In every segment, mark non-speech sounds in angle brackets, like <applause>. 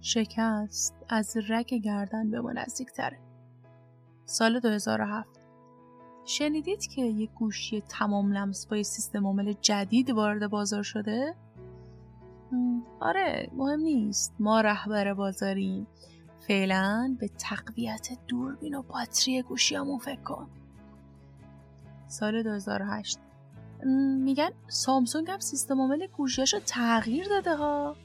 شکست از رگ گردن به ما نزدیکتره. سال 2007 شنیدید که یک گوشی تمام لمس با سیستم عامل جدید وارد بازار شده؟ آره مهم نیست. ما رهبر بازاریم. فعلا به تقویت دوربین و باتری گوشیامون فکر کن. سال 2008 میگن سامسونگ هم سیستم عامل گوشیاشو تغییر داده ها.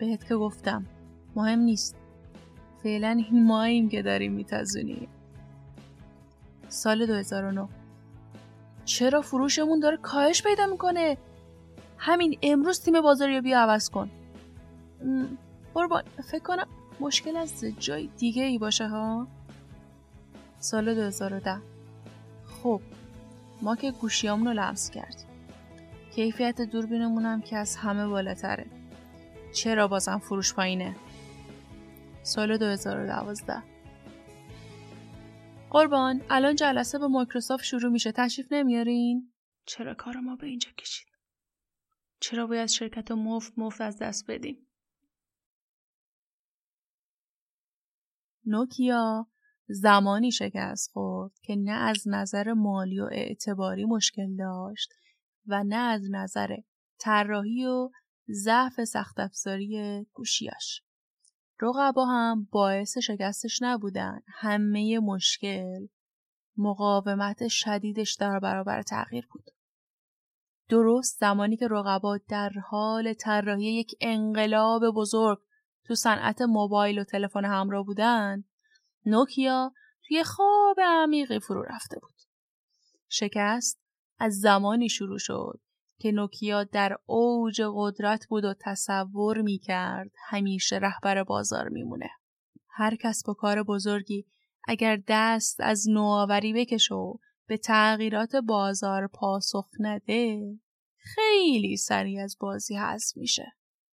بهت که گفتم. مهم نیست. فعلا این ماییم که داریم میتازونیم سال 2009 چرا فروشمون داره کاهش پیدا می‌کنه؟ همین امروز تیم بازاریابی عوض کن. قربان. فکر کنم مشکل از جای دیگه ای باشه ها؟ سال 2010 خب ما که گوشیامون رو لمس کردیم. کیفیت دوربینمون هم که از همه بالاتره. چرا بازم فروش پایینه؟ سال 2012 قربان الان جلسه با مایکروسافت شروع میشه. تشریف نمیارین؟ چرا کار ما به اینجا کشید؟ چرا باید شرکت رو مفت مفت از دست بدیم؟ نوکیا زمانی شکست خورد که نه از نظر مالی و اعتباری مشکل داشت و نه از نظر طراحی و ضعف سخت افزاری گوشیاش. رقبا هم باعث شکستش نبودن. همه مشکل مقاومت شدیدش در برابر تغییر بود. درست زمانی که رقبا در حال طراحی یک انقلاب بزرگ تو صنعت موبایل و تلفن همراه بودن نوکیا توی خواب عمیقی فرو رفته بود. شکست از زمانی شروع شد که نوکیا در اوج قدرت بود و تصور می کرد همیشه رهبر بازار میمونه. هر کسب و کار بزرگی اگر دست از نوآوری بکشه و به تغییرات بازار پاسخ نده خیلی سریع از بازی حذف میشه.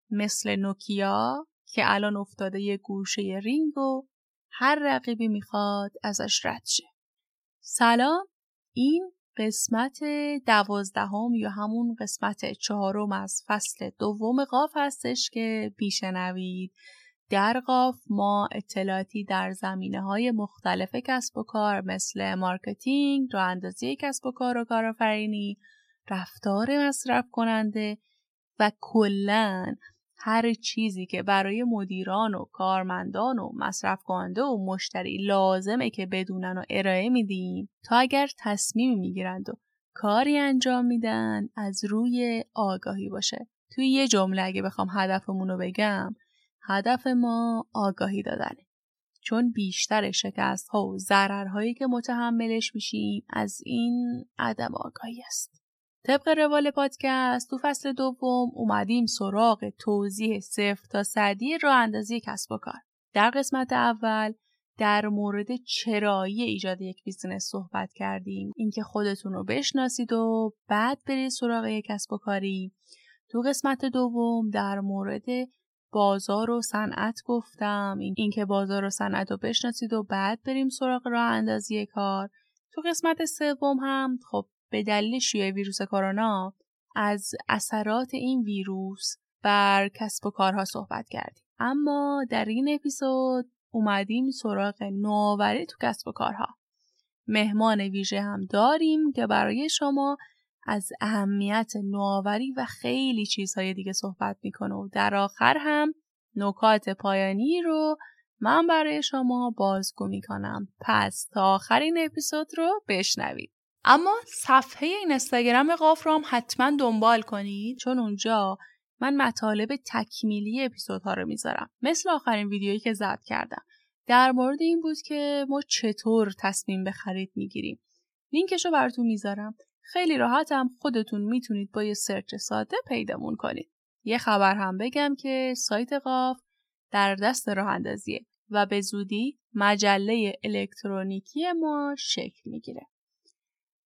مثل نوکیا که الان افتاده یه گوشه رینگ و هر رقیبی می‌خواد ازش رد شه. سلام این قسمت دوازدهم یا همون قسمت چهارم از فصل دوم قاف هستش که می‌شنوید در قاف ما اطلاعاتی در زمینه های مختلف کسب و کار مثل marketing، راه اندازی کسب و کار و کارآفرینی، رفتار مصرف کننده و کلا هر چیزی که برای مدیران و کارمندان و مصرف کننده و مشتری لازمه که بدونن و ارائه میدیم تا اگر تصمیم می‌گیرند و کاری انجام میدن از روی آگاهی باشه. توی یه جمله اگه بخوام هدفمون رو بگم هدف ما آگاهی دادنه. چون بیشتر شکست ها و ضررهایی که متحملش میشیم از این عدم آگاهی است. طبق روال پادکست تو فصل دوم اومدیم سراغ توضیح صفر تا صدی راه اندازی کسب و کار. در قسمت اول در مورد چرایی ایجاد یک business صحبت کردیم. اینکه خودتون رو بشناسید و بعد برید سراغ یک کسب و کاری. تو قسمت دوم در مورد بازار و صنعت گفتم. اینکه بازار و صنعت رو بشناسید و بعد بریم سراغ راه اندازی کار. تو قسمت سوم هم خب به دلیل شیوع ویروس کرونا از اثرات این ویروس بر کسب و کارها صحبت کردیم. اما در این اپیزود اومدیم سراغ نوآوری تو کسب و کارها. مهمان ویژه هم داریم که برای شما از اهمیت نوآوری و خیلی چیزهای دیگه صحبت می‌کنه. و در آخر هم نکات پایانی رو من برای شما بازگو می‌کنم. پس تا آخرین اپیزود رو بشنوید. اما صفحه این استاگرام قاف رو هم حتما دنبال کنید چون اونجا من مطالب تکمیلی اپیزودها رو می‌ذارم. مثل آخرین ویدیویی که ضبط کردم. در مورد این بود که ما چطور تصمیم به خرید می‌گیریم. لینکش رو براتون می‌ذارم. خیلی راحت هم خودتون می‌تونید با یه سرچ ساده پیدامون کنید. یه خبر هم بگم که سایت قاف در دست راه اندازیه و به زودی مجله الکترونیکی ما شکل می‌گیره.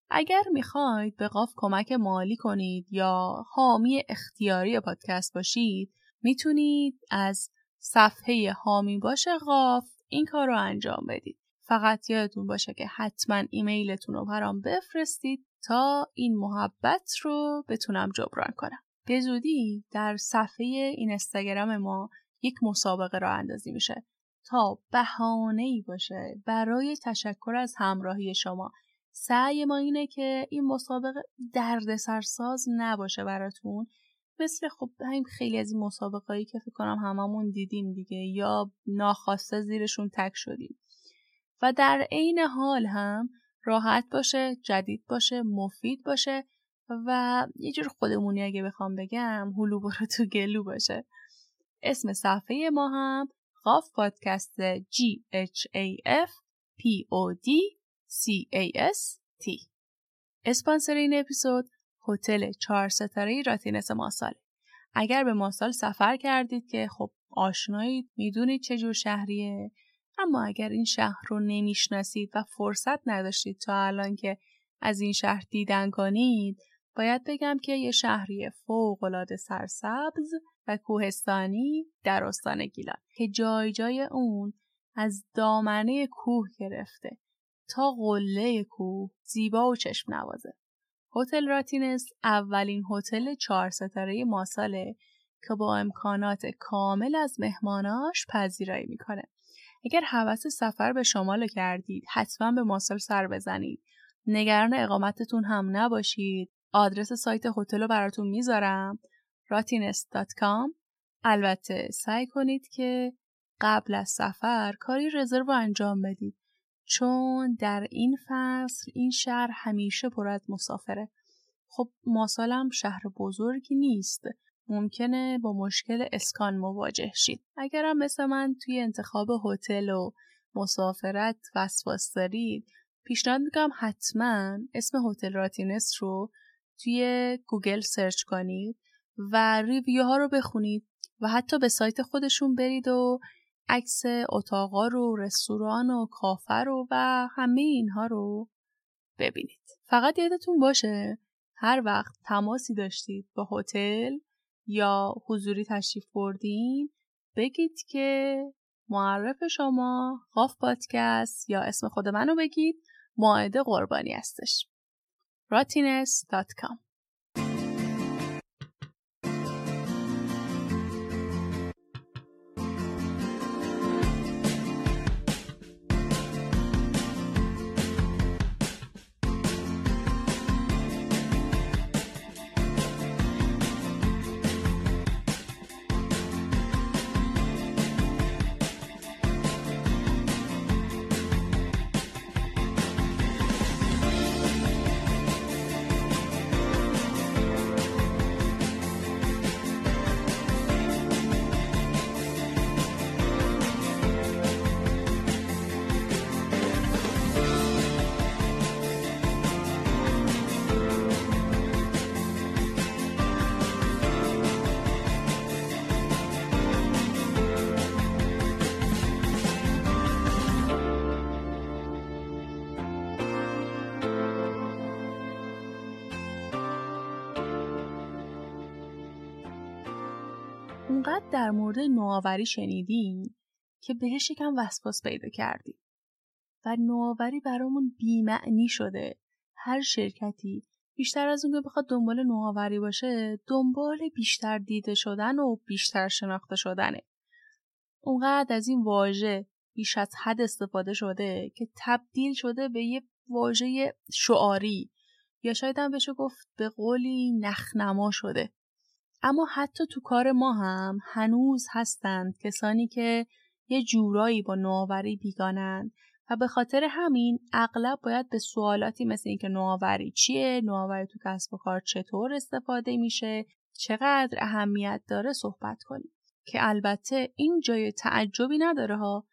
اگر می‌خواید به قاف کمک مالی کنید یا حامی اختیاری پادکست باشید می‌تونید از صفحه حامی باش قاف این کار رو انجام بدید. فقط یادتون باشه که حتما ایمیلتون رو برام بفرستید تا این محبت رو بتونم جبران کنم. به زودی در صفحه این استگرام ما یک مسابقه را اندازی میشه تا بهانه ای باشه برای تشکر از همراهی شما سعی ما اینه که این مسابقه درد سرساز نباشه براتون. مثل خب همین خیلی از این مسابقه که فکر کنم هممون دیدیم دیگه یا ناخواسته زیرشون تک شدیم. و در عین حال هم راحت باشه جدید باشه مفید باشه و یه جور خودمونی اگه بخوام بگم هلو برو تو گلو باشه. اسم صفحه ما هم قاف پادکست G H A F P O D C A S T. اسپانسر این اپیزود هتل چهار ستاره راتینس ماساله اگر به ماسال سفر کردید که خب آشنایید می‌دونید چه جور شهریه. اما اگر این شهر رو نمی‌شناسید و فرصت نداشتید تا الان که از این شهر دیدن کنید باید بگم که یه شهری فوقالعاده سرسبز و کوهستانی در استان گیلان که جای جای اون از دامنه کوه گرفته. تا قله کوه زیبا و چشم نوازه. هتل راتینس اولین هتل چهار ستاره ماساله که با امکانات کامل از مهماناش پذیرایی می‌کنه. اگر حوث سفر به شمال کردید حتما به ماسال سر بزنید. نگران اقامتتون هم نباشید. آدرس سایت هتل رو براتون می‌ذارم. ratines.com البته سعی کنید که قبل از سفر کاری رزرو انجام بدید چون در این فصل این شهر همیشه پر از مسافره. خب ماسالم شهر بزرگی نیست. ممکنه با مشکل اسکان مواجه شید. اگرم مثل من توی انتخاب هتل و مسافرت وسواس دارید پیشنهاد می‌کنم حتما اسم هتل راتینس رو توی گوگل search کنید و review ها رو بخونید و حتی به سایت خودشون برید و عکس اتاقا رو رستوران و کافه رو و همه اینها رو ببینید. فقط یادتون باشه هر وقت تماسی داشتید با هتل یا حضوری تشریف بردین بگید که معرف شما قاف پادکست یا اسم خود منو بگید ماعده قربانی هستش. ratines.com اونقدر در مورد نوآوری شنیدیم که بهش یکم وسواس پیدا کردیم و نوآوری برامون بیمعنی شده. هر شرکتی بیشتر از اون که بخواد دنبال نوآوری باشه دنبال بیشتر دیده شدن و بیشتر شناخته شدنه. اونقدر از این واژه بیش از حد استفاده شده که تبدیل شده به یه واژه شعاری. یا شاید هم بشه گفت به قولی نخنما شده. اما حتی تو کار ما هم هنوز هستند کسانی که یه جورایی با نوآوری بیگانند و به خاطر همین اغلب باید به سوالاتی مثل اینکه نوآوری چیه، نوآوری تو کسب و کار چطور استفاده میشه، چقدر اهمیت داره صحبت کنیم که البته این جای تعجبی نداره ها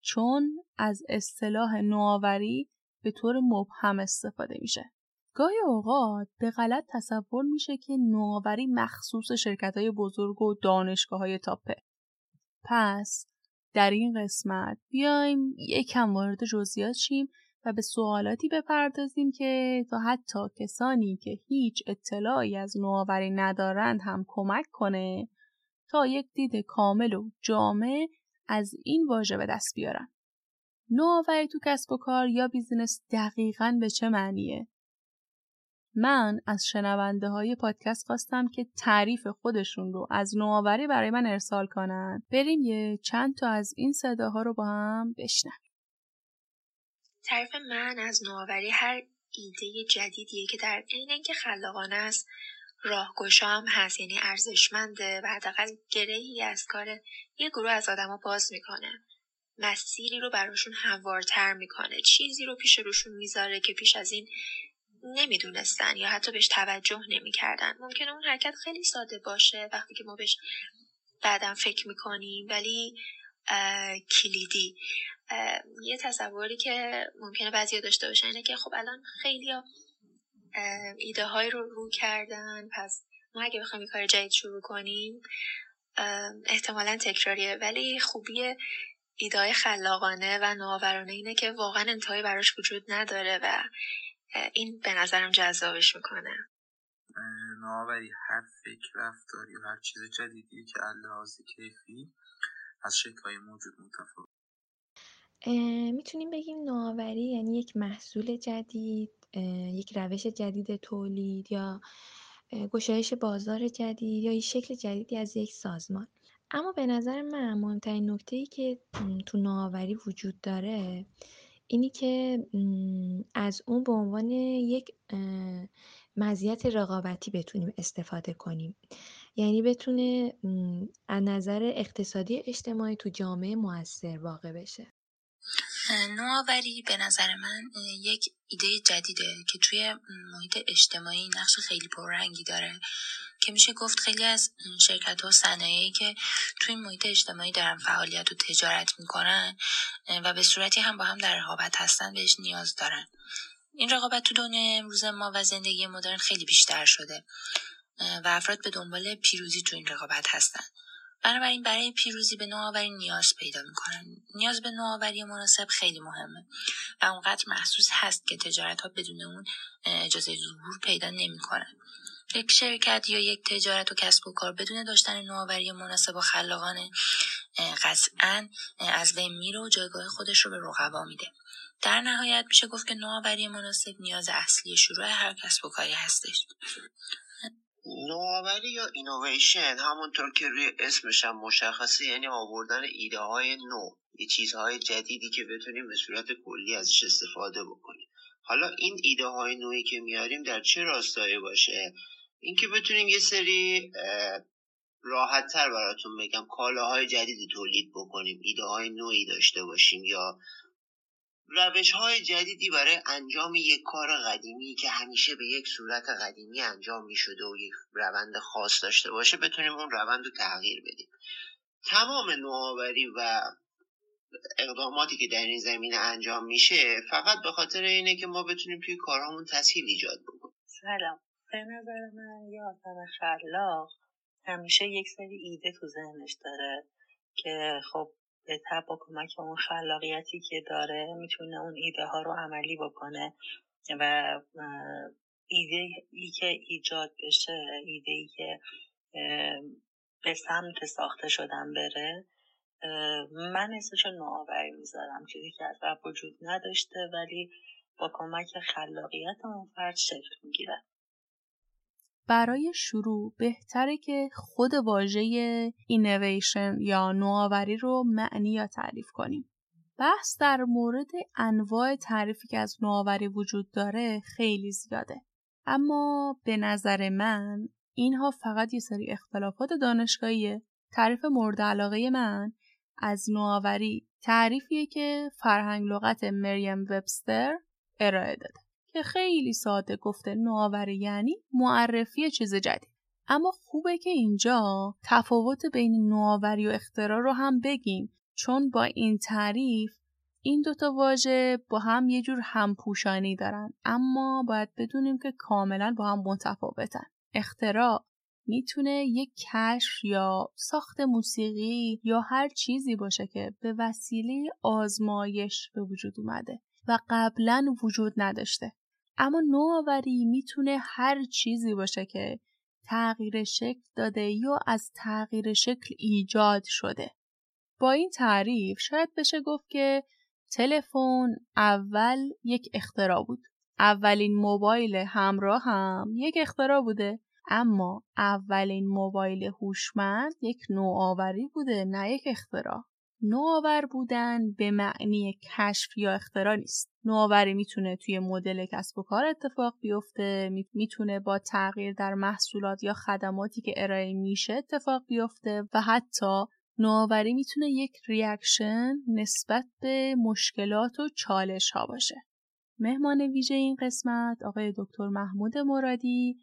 چون از اصطلاح نوآوری به طور مبهم استفاده میشه. گاهی اوقات به غلط تصور میشه که نوآوری مخصوص شرکت های بزرگ و دانشگاه های تاپه. پس در این قسمت بیایم یکم وارد جزئیات شیم و به سوالاتی بپردازیم که تا حتی کسانی که هیچ اطلاعی از نوآوری ندارند هم کمک کنه تا یک دید کامل و جامع از این واژه به دست بیارن. نوآوری تو کسب و کار یا بیزینس دقیقا به چه معنیه؟ من از شنونده های پادکست خواستم که تعریف خودشون رو از نوآوری برای من ارسال کنن. بریم یه چند تا از این صداها رو با هم بشنویم. تعریف من از نوآوری هر ایده جدیدیه که در عین اینکه خلاقانه است راهگشا هم هست یعنی ارزشمنده و حداقل گرهی از کار یه گروه از آدما باز می‌کنه. مسیری رو براشون هموارتر می‌کنه. چیزی رو پیش روشون می‌ذاره که پیش از این نمی‌دونستن یا حتی بهش توجه نمی‌کردن. ممکنه اون حرکت خیلی ساده باشه وقتی که ما بهش بعدم فکر می‌کنیم ولی کلیدی. یه تصوری که ممکنه بعضی داشته باشن اینه که خب الان خیلی ایده های رو رو کردن پس ما اگه بخوایم کار جدید شروع کنیم احتمالا تکراریه. ولی خوبی ایده خلاقانه و نوآورانه اینه که واقعا انتهایی براش وجود نداره و این به نظرم جذابش می‌کنه. نوآوری هر فکر رفتاری و هر چیز جدیدی که لحاظ کیفی از شکلهای موجود متفاوت. می‌تونیم بگیم نوآوری یعنی یک محصول جدید یک روش جدید تولید یا گشایش بازار جدید یا یک شکل جدیدی از یک سازمان. اما به نظر من مهمترین نکته ای که تو نوآوری وجود داره اینی که از اون به عنوان یک مزیت رقابتی بتونیم استفاده کنیم. یعنی بتونه از نظر اقتصادی اجتماعی تو جامعه موثر واقع بشه. نوآوری به نظر من یک ایده جدیده که توی محیط اجتماعی نقش خیلی پررنگی داره. که میشه گفت خیلی از شرکت ها صنایعی که توی محیط اجتماعی دارن فعالیت و تجارت می‌کنن و به صورتی هم با هم در رقابت هستن بهش نیاز دارن. این رقابت تو دنیای امروز ما و زندگی مدرن خیلی بیشتر شده و افراد به دنبال پیروزی تو این رقابت هستن. بنابراین برای پیروزی به نوآوری نیاز پیدا می‌کنن. نیاز به نوآوری مناسب خیلی مهمه و اونقدر محسوس هست که تجارت ها بدون اون اجازه ظهور پیدا نمی‌کنن. یک شرکت یا یک تجارت و کسب و کار بدون داشتن نوآوری مناسب و خلاقانه قطعا از بین میره و جایگاه خودش رو به رقبا میده. در نهایت میشه گفت که نوآوری مناسب نیاز اصلی شروع هر کسب و کاری هستش. نوآوری یا اینویشن همونطور که روی اسمش هم مشخصه یعنی آوردن ایده های نو یه چیزهای جدیدی که بتونیم به صورت کلی ازش استفاده بکنیم. حالا این ایده های نوعی که میاریم در چه راستایی باشه؟ اینکه بتونیم یه سری راحت تر براتون بگم کالاهای جدیدی تولید بکنیم ایده های نوعی داشته باشیم یا روش های جدیدی برای انجام یک کار قدیمی که همیشه به یک صورت قدیمی انجام می شده و یک روند خاص داشته باشه بتونیم اون روند رو تغییر بدیم. تمام نوآوری و اقداماتی که در این زمینه انجام میشه فقط به خاطر اینه که ما بتونیم توی کارهامون تسهیل ایجاد بکنیم. سلام. به نظر من یه آدم خلاق همیشه یک سری ایده تو ذهنش داره که خب به با کمک اون خلاقیتی که داره می‌تونه اون ایده ها رو عملی بکنه و ایده ای که ایجاد بشه ایده ای که به سمت ساخته شدن بره من اسمش نوآوری می‌ذارم چیزی که از وجود نداشته ولی با کمک خلاقیت اون فرد شکل می‌گیره. برای شروع بهتره که خود واژه اینویشن یا نوآوری رو معنی یا تعریف کنیم. بحث در مورد انواع تعریفی که از نوآوری وجود داره خیلی زیاده. اما به نظر من اینها فقط یه سری اختلافات دانشگاهیه. تعریف مورد علاقه من از نوآوری تعریفیه که فرهنگ لغت مریم وبستر ارائه داده. که خیلی ساده گفته نوآوری یعنی معرفی چیز جدید. اما خوبه که اینجا تفاوت بین نوآوری و اختراع رو هم بگیم چون با این تعریف این دوتا واژه با هم یه جور همپوشانی دارن. اما باید بدونیم که کاملا با هم متفاوتن. اختراع می‌تونه یک کشف یا ساخت موسیقی یا هر چیزی باشه که به وسیله آزمایش به وجود اومده و قبلا وجود نداشته. اما نوآوری می‌تونه هر چیزی باشه که تغییر شکل داده یا از تغییر شکل ایجاد شده. با این تعریف شاید بشه گفت که تلفن اول یک اختراع بود. اولین موبایل همراه هم یک اختراع بوده. اما اولین موبایل هوشمند یک نوآوری بوده نه یک اختراع. نوآور بودن به معنی کشف یا اختراع نیست. نوآوری می‌تونه توی مدل کسب و کار اتفاق بیفته می‌تونه با تغییر در محصولات یا خدماتی که ارائه میشه اتفاق بیفته و حتی نوآوری می‌تونه یک ریاکشن نسبت به مشکلات و چالش ها باشه. مهمان ویژه این قسمت آقای دکتر محمود مرادی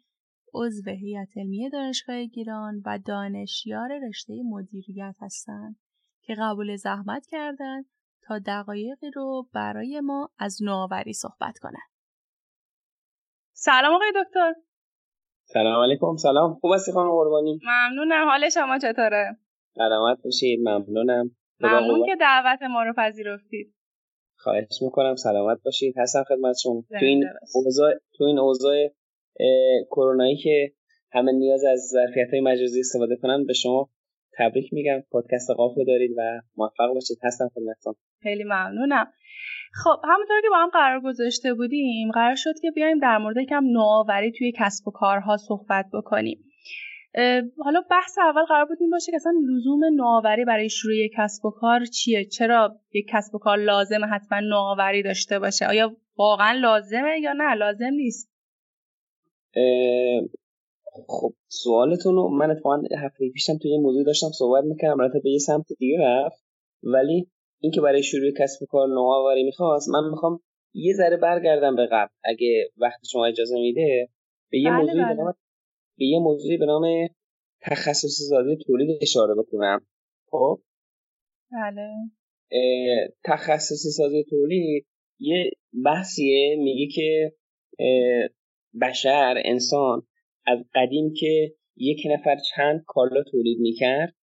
عضو هیئت علمی دانشگاه گیلان و دانشیار رشته مدیریت هستند. که قبول زحمت کردند تا دقایقی رو برای ما از نوآوری صحبت کنند. سلام آقای دکتر. سلام علیکم. سلام. خوب هستی خانم قربانی؟ ممنونم. حال شما چطوره؟ سلامت باشید. ممنونم. ممنون که دعوت ما رو پذیرفتید. خواهش می‌کنم. سلامت باشید. هستم خدمتشون تو این اوضاع تو این اوضاع کرونایی که همه نیاز از ظرفیت های مجازی استفاده کنن به شما تبریک میگم. پادکست قاف دارید و موفق باشید. هستم خدمتتون خیلی ممنونم. خب همونطور که با هم قرار گذاشته بودیم قرار شد که بیایم در مورد یکم نوآوری توی کسب و کارها صحبت بکنیم. حالا بحث اول قرار بود این باشه که اصلا لزوم نوآوری برای شروع یک کسب و کار چیه؟ چرا یک کسب و کار لازمه حتما نوآوری داشته باشه؟ آیا واقعا لازمه یا نه؟ لازم نیست. خب سوالتون رو من اتفاقا هفته پیشم توی یه موضوع داشتم صحبت می‌کردم البته به یه سمت دیگه رفت. ولی اینکه برای شروع کسب و کار نوآوری می‌خواست من می‌خوام یه ذره برگردم به قبل. اگه وقت شما اجازه میده به یه بله موضوعی بله. به نام به یه موضوعی به نام تخصص زاده تولید اشاره بکنم. خب؟ بله. تخصصی سازی تولید یه بحثیه. میگه که بشر انسان از قدیم که یک نفر چند کالا تولید می‌کرد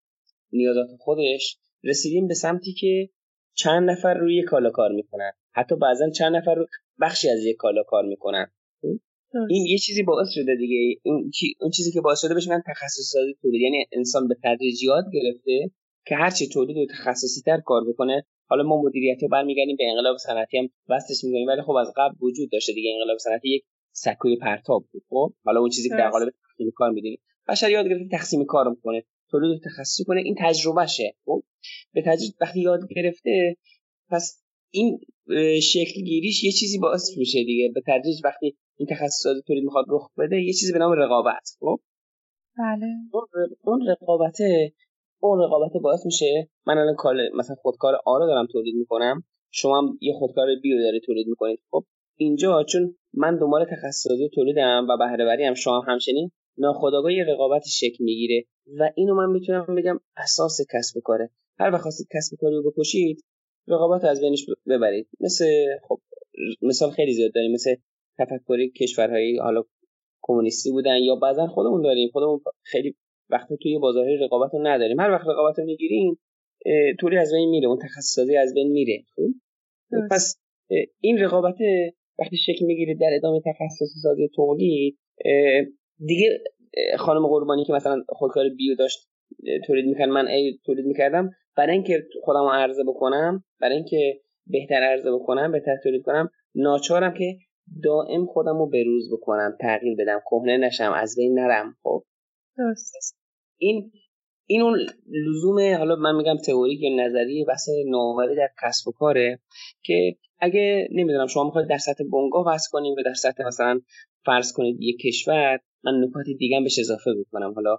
نیازات خودش رسیدیم به سمتی که چند نفر روی کالا کار می‌کنن. حتی بعضا چند نفر بخشی از یک کالا کار می‌کنن. این یه چیزی باعث شده دیگه. اون چیزی که باعث شده بهش میگن تخصص سازی تولید. یعنی انسان به تدریج یاد گرفته که هرچی تولید و تخصصی تر کار بکنه. حالا ما مدیریت رو برمیگردیم به انقلاب صنعتی هم وستش میگنیم ولی خب از قبل وجود داشته دیگه. انقلاب صنعتی یک سکوی پرتاب بود خب؟ حالا اون چیزی که در قالب تقسیم کار می‌دونیم بشر یاد گرفته تقسیم کار می‌کنه تولید تخصصی کنه این تجربهشه خب؟ به تدریج وقتی یاد گرفته پس این شکل گیریش یه چیزی باعث میشه دیگه. به تدریج وقتی این تخصصات تولید می‌خواد رخ بده یه چیزی به نام رقابت خب؟ بله. اون رقابت اون رقابت باعث میشه من الان کار مثلا خودکار آ رو دارم تولید می‌کنم شما هم یه خودکار بیو داره تولید می‌کنید خب؟ اینجا چون من دنبال تخصصی تولیدم و بهره هم شما همچنین ناخودآگاه یه رقابت شکل می‌گیره و اینو من می‌تونم بگم اساس کسب کاره. هر وقت خواستید کسب کاری رو بکشید رقابت از بینش ببرید. مثل خب مثال خیلی زیاد داریم مثل تفکری کشورهایی حالا کمونیستی بودن یا بعضا خودمون داریم. خودمون خیلی وقت توی بازارهای رقابت رو نداریم. هر وقت رقابت رو می‌گیریم طوری از بین میره اون تخصصی از بین میره. خب؟ پس این رقابت وقتی شکل می‌گیره در ادامه تخصص سازی تولید دیگه خانم قربانی که مثلا خودکار بیو داشت تولید می‌کرد من ای تولید می‌کردم برای اینکه خودم رو عرضه بکنم برای اینکه بهتر عرضه بکنم بهتر تولید کنم ناچارم که دائم خودم رو بروز بکنم تغییر بدم کهنه نشم از بین نرم خب؟ درست. این این اون لزوم حالا من میگم تئوریک یا نظری بحث نوآوری در کسب و کاره که اگه نمی‌دونم شما می‌خواید در سطح بنگاه بحث کنیم و در سطح مثلا فرض کنید یک کشور من نکات دیگه بهش اضافه بکنم. حالا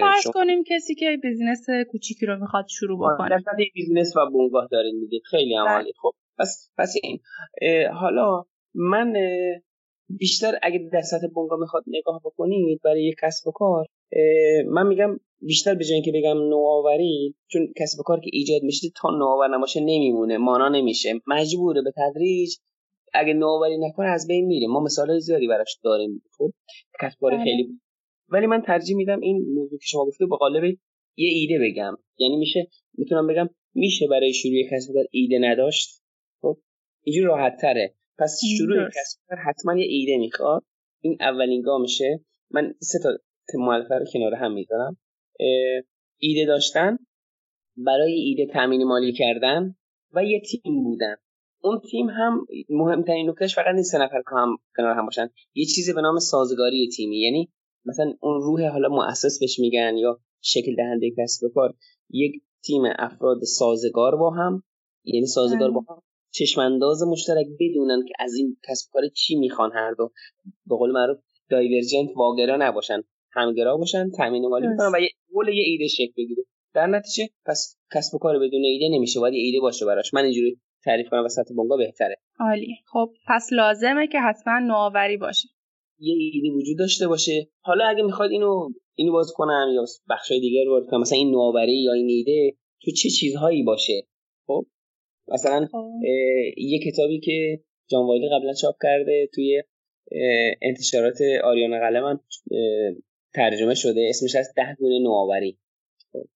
فرض کنیم کسی که business کوچیکی رو می‌خواد شروع بکنه. در سطح business و بنگاه دارین میگید خیلی عالی بله. خب پس پس این حالا من بیشتر اگه در سطح بنگاه می‌خواد نگاه بکنید برای یک کسب و کار من میگم بیشتر به جای که بگم نوآوری چون کسب و کار که ایجاد میشه تا نوآور نباشه نمیمونه مانا نمیشه. مجبوره به تدریج. اگه نوآوری نکنه از بین میره. ما مثال زیادی براش داریم خب؟ کسب کار بله. خیلی ولی من ترجیح میدم این موضوع که شما گفته به قالب یه ایده بگم. یعنی میشه می‌تونم بگم میشه برای شروع کسب کار ایده نداشت؟ خب؟ اینجوری راحت تره پس شروع کسب کار حتما یه ایده می‌خواد. این اولین گامشه. من سه تا مؤلفه رو کنار هم می‌ذارم. ایده داشتن برای ایده تامین مالی کردن و یه تیم بودن. اون تیم هم مهمترین نکتهش فقط نیست سه نفر هم کنار هم باشن. یه چیزی به نام سازگاری تیمی. یعنی مثلا اون روح حالا مؤسس بهش میگن یا شکل دهنده کسب کار. یک تیم افراد سازگار با هم. یعنی سازگار با هم. چشمانداز مشترک بدونن که از این کسب کار چی می‌خوان هر دو. به قول معروف دایورجنت واگرا نباشن همگرا باشن تامین مالی بکنن و یه قول یه ایده شکل بگیره. در نتیجه پس کسب و کار بدون ایده نمیشه. باید ایده باشه براش. من اینجوری تعریف کنم وسط بونگا بهتره. عالی. خب پس لازمه که حتما نوآوری باشه. یه ایده وجود داشته باشه. حالا اگه می‌خواد اینو اینو باز کنم یا بخشای دیگه رو کنم مثلا این نوآوری یا این ایده تو چه چیزهایی باشه؟ خب مثلا خب. یه کتابی که جان وایلی قبلا چاپ کرده توی انتشارات آریانا قلم ترجمه شده اسمش از ده گونه نوآوری خب.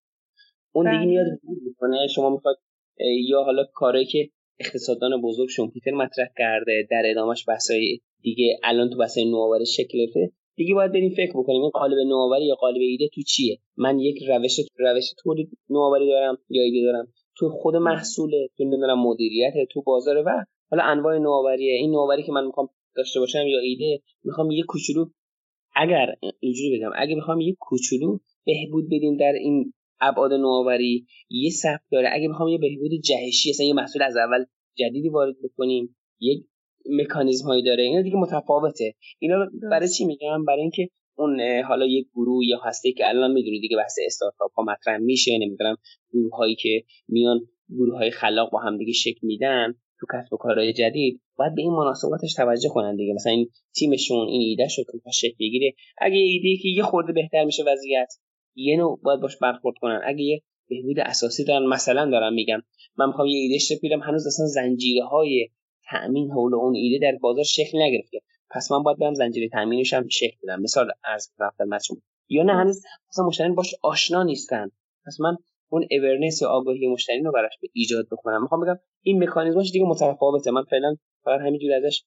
اون دیگه میاد بله. می‌کنه شما می‌خواد یا حالا کاری که اقتصاددان بزرگ شومپیتر مطرح کرده در ادامش بحثای دیگه الان تو بحثای نوآوری شکل گرفته دیگه باید بریم فکر بکنیم این قالب نوآوری یا قالب ایده تو چیه من یک روش روش تولید نوآوری دارم یا ایده دارم تو خود محصول تو نمی‌دونم مدیریت تو بازار و حالا انواع نوآوریه این نوآوری که من می‌خوام داشته باشم یا ایده می‌خوام یه کوچولو اگر اینجوری بگم اگه می‌خوام یه کوچولو بهبود بدیم در این ابعاد نوآوری یه سبک داره. اگه بخوام یه بهبود جهشی اصلا یه محصول از اول جدیدی وارد بکنیم یک مکانیزم هایی داره. اینا دیگه متفاوته. اینا برای چی میگم؟ برای اینکه اون حالا یک گروه یا هسته که الان می‌دونید دیگه بحث استارتاپ ها مطرح میشه نمی‌دونم گروه هایی که میان گروه های خلاق با هم دیگه شکل میدن تو کسب و کارهای جدید باید به این مناسباتش توجه کنن دیگه. مثلا این تیمشون این ایده شو که شکل بگیره. اگه ایده که یه خورده بهتر میشه وضعیت یه نوع باید باش برخورد کنن. اگه یه بهبود اساسی دارن مثلا دارم میگم من می‌خوام یه ایده شکل هنوز اصلا زنجیره های تامین حول اون ایده در بازار شکل نگرفته. پس من باید برم زنجیره تامینش هم شکل بدم. مثال از رفتن شما. یا نه هنوز اصلا مشتری باش آشنا نیستن. پس من اون اورنس یا آگاهی مشتری رو براش به ایجاد بکنم. می‌خوام بگم این مکانیزمش دیگه متفاوته. من فعلا فقط همینجوری ازش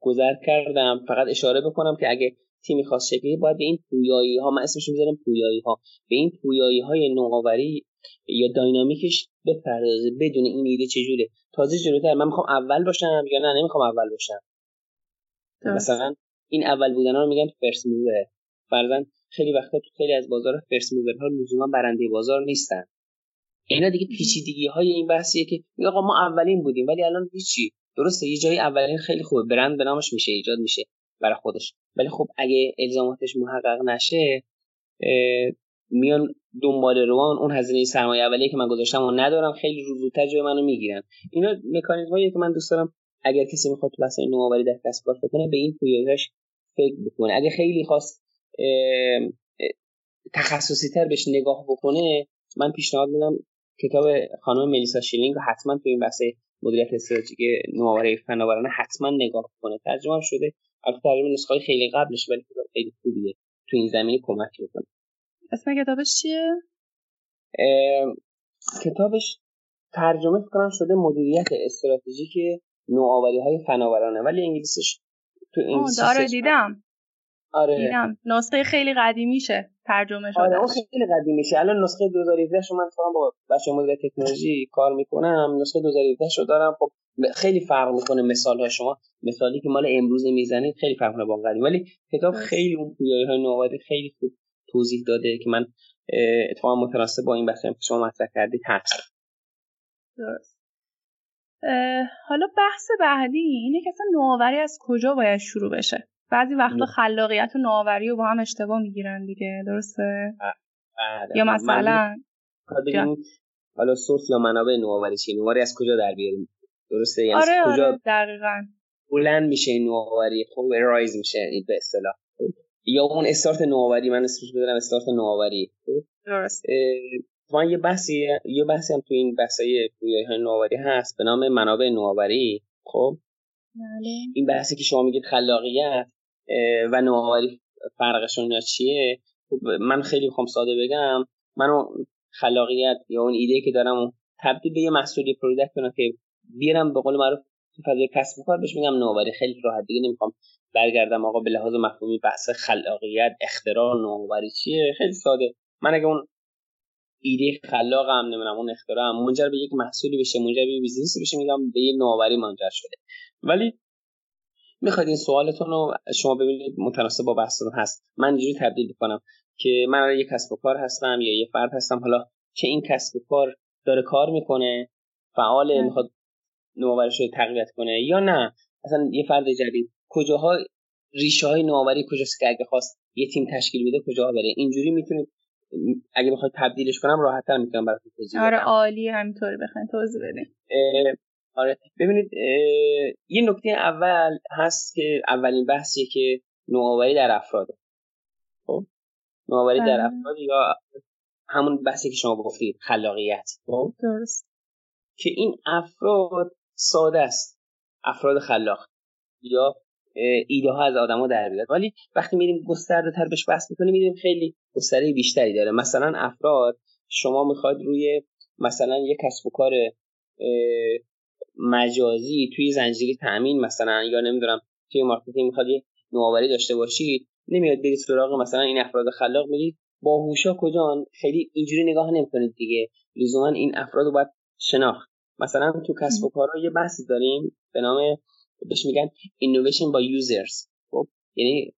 گذر کردم. فقط اشاره بکنم که اگه تیمی خاص شکلی باید به این پویایی ها من اسمش می‌ذارم پویایی ها به این پویایی های نوآوری یا داینامیکش بپردازه بدون این ایده چجوره. تازه جلوتر من می‌خوام اول باشم یا نه؟ نمی‌خوام اول باشم. مثلا این اول بودن ها رو میگن فرس موور فرزن خیلی وقتا تو خیلی از بازار فرس موور ها لزوما برنده بازار نیستن. اینا دیگه پیچیدگی های این بحثیه که آقا ما اولین بودیم ولی الان هیچی. درسته یه جایی اولین خیلی خوبه. برند به نامش میشه ایجاد میشه برای خودش. ولی خب اگه الزاماتش محقق نشه میان دنبال روان اون هزینه سرمایه اولیه که من گذاشتم و ندارم خیلی رو زودتر جای منو می‌گیرن. اینا مکانیزمایی که من دوست دارم اگر کسی می‌خواد تو بحث نوآوری در کسب کار کنه به این پویایش فکر بکنه اگه خیلی خواست تخصصی تر بهش نگاه بکنه من پیشنهاد میدم کتاب خانم ملیسا شیلینگ حتما تو این بحث مدیریت استراتژیک نوآوری فناورانه حتما نگاه کنه ترجمه شده. البته ترجمه نسخه خیلی قبلش ولی خیلی خوبیه. تو این زمینه کمک می‌کنه. اسم کتابش چیه؟ کتابش ترجمه کنم شده مدیریت استراتژیک نوآوری های فناورانه. ولی انگلیسیش تو انگلیسی داره دیدم. آره. دیدم. نسخه خیلی قدیمیشه ترجمه شده. آره اون خیلی قدیمیشه. الان نسخه 2017 شو من فقط با بچه مدیر تکنولوژی کار می‌کنم. نسخه 2017 شو دارم. خب خیلی فرق می‌کنه مثال های شما. مثالی که مال امروز می‌زنید خیلی فرق با قدیم. ولی کتاب خیلی اون پویایی های نوآوری خیلی خوب توضیح داده که من اتفاقا متناسب با این بحثی که شما مطرح کردید هست. درست. حالا بحث بعدی اینه که اصلا نوآوری از کجا باید شروع بشه؟ بعضی وقتا خلاقیت و نوآوری رو با هم اشتباه می‌گیرن دیگه درسته. یا مثلا حالا سورس یا منابع نوآوری چیه نوآوری از کجا در بیاریم؟ درسته؟ یعنی آره کجا آره دقیقاً. بلند میشه این نوآوری؟ خب رایز میشه این به اصطلاح. یا اون استارت نوآوری من اسمش بذارم استارت نوآوری. درست. من یه بحثی یه بحثی هم تو این بحثای پویایی های نوآوری هست به نام منابع نوآوری. خب؟ بله. این بحثی که شما میگید خلاقیت و نوآوری فرقشون یا چیه؟ خب من خیلی می‌خوام ساده بگم. من اون خلاقیت یا اون ایده که دارم تبدیل به یه محصولی پروداکت کنم که بیارم به قول معروف تو فضای کسب و کار بهش میگم نوآوری. خیلی راحت دیگه نمی‌خوام برگردم آقا به لحاظ مفهومی بحث خلاقیت اختراع نوآوری چیه؟ خیلی ساده. من اگه اون ایده خلاق هم نمی‌دونم اون اختراع هم. منجر به یک محصولی بشه منجر به بیزینسی بشه میگم به یه نوآوری منجر شده. ولی می‌خواید این سوالتون رو شما ببینید متناسب با بحثتون هست. من اینجوری تبدیل کنم که من یک کسب و کار هستم یا یه فرد هستم حالا که این کسب و کار داره کار می‌کنه فعال می‌خواد نوآوریش رو تقویت کنه یا نه؟ اصلا یه فرد جدید کجاها ریشه های نوآوری کجاست که اگه خواست یه تیم تشکیل بده کجاها بره؟ اینجوری می‌تونید اگه بخواد تبدیلش کنم راحتتر می‌تونم براتون توضیح آره عالی همینطوری بخواید توضیح بدین. آره. ببینید یه نکته اول هست که اولین بحثیه که نوآوری در افراده خب؟ نوآوری در بله. افراد یا همون بحثی که شما گفتید خلاقیت. خب؟ درست. که این افراد ساده است. افراد خلاق. یا ایده ها از آدما در بیاد. ولی وقتی میریم گسترده تر بهش بحث می‌کنیم میریم خیلی گستره بیشتری داره. مثلا افراد شما می‌خواد روی مثلا یک کسب و کار مجازی توی زنجیره تامین مثلا یا نمی‌دونم توی marketing می‌خواد نوآوری داشته باشید نمیاد برید سراغ مثلا این افراد خلاق میگید باهوشا کجان خیلی اینجوری نگاه نمی‌کنید دیگه. لزوما این افراد رو باید شناخت. مثلا تو کسب و کارها یه بحثی داریم به نام بهش میگن innovation با users. خب یعنی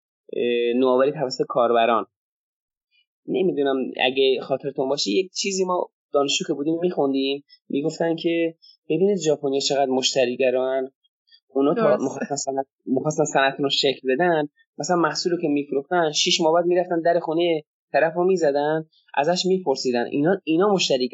نوآوری توسط کاربران. نمی‌دونم اگه خاطرتون باشه یک چیزی ما دانشجو که بودیم میخوندیم. می‌گفتن که ببینید ژاپنیا چقدر مشتریگران. اونا تا مخواستن صنعت رو شکل بدن. مثلا محصول که میفروختن شش ماه بعد می‌رفتن در خونه طرف رو می‌زدن ازش میپرسیدن. اینا اینا مشتری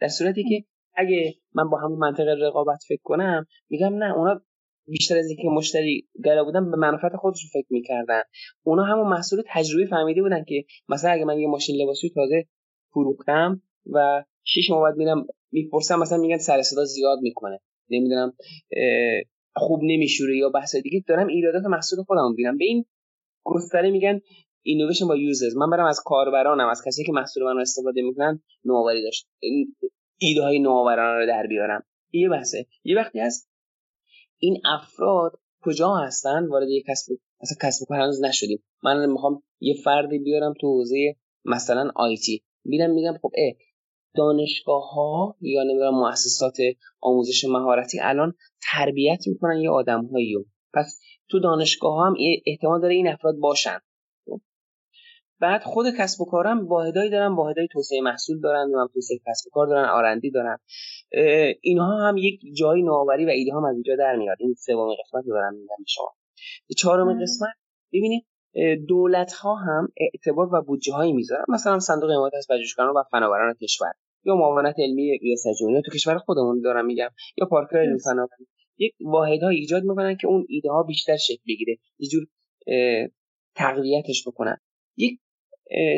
در صورتی که اگه من با همون منطقه رقابت فکر کنم میگم نه اونا بیشتر از اینکه مشتری گرا بودن به منفعت خودشون فکر می‌کردن. اونا همون محصول تجربی فهمیده بودن که مثلا اگه من یه ماشین لباسی تازه فروختم و شش ماه بعد میرم می‌پرسم مثلا میگن سر صدا زیاد می‌کنه. نمی‌دونم خوب نمیشوره یا بحث دیگه. دارم ایرادات محصول خودم ببینم به این گستره میگن اینویشن با یوزرز من برم از کاربرانم از کسی که محصول من رو استفاده می‌کنن نوآوری داشت. ایده های نوآورانه رو در بیارم. یه بحثه. یه وقتی هست این افراد کجا هستن؟ وارد یه کسب مثلا کسب کار هنوز نشدیم. من می‌خوام یه فردی بیارم تو حوزه مثلا آیتی میرم میگم خب اه دانشگاه ها یا نمی‌دونم مؤسسات آموزش مهارتی الان تربیت می‌کنن یه آدم پس تو دانشگاه هم احتمال داره این افراد باشن. بعد خود کسب و کارم واحدایی دارن واحدای توسعه محصول دارن هم توسعه کسب و کار دارن آرندی دارن اینها هم یک جای نوآوری و ایده هم از اینجا در میاد. این سوم قسمت رو دارم میگم شما. چهارم قسمت ببینید دولت ها هم اعتبار و بودجه هایی می‌ذارن. مثلا صندوق حمایت از پژوهشگران و فناوران کشور یا معاونت علمی ریاست جمهوری تو کشور خودمون دارم میگم یا پارک‌های علمی فناوری یک واحدها ایجاد می‌کنن که اون ایده ها بیشتر شکل بگیره. یه جور تقویتش بکنن. یک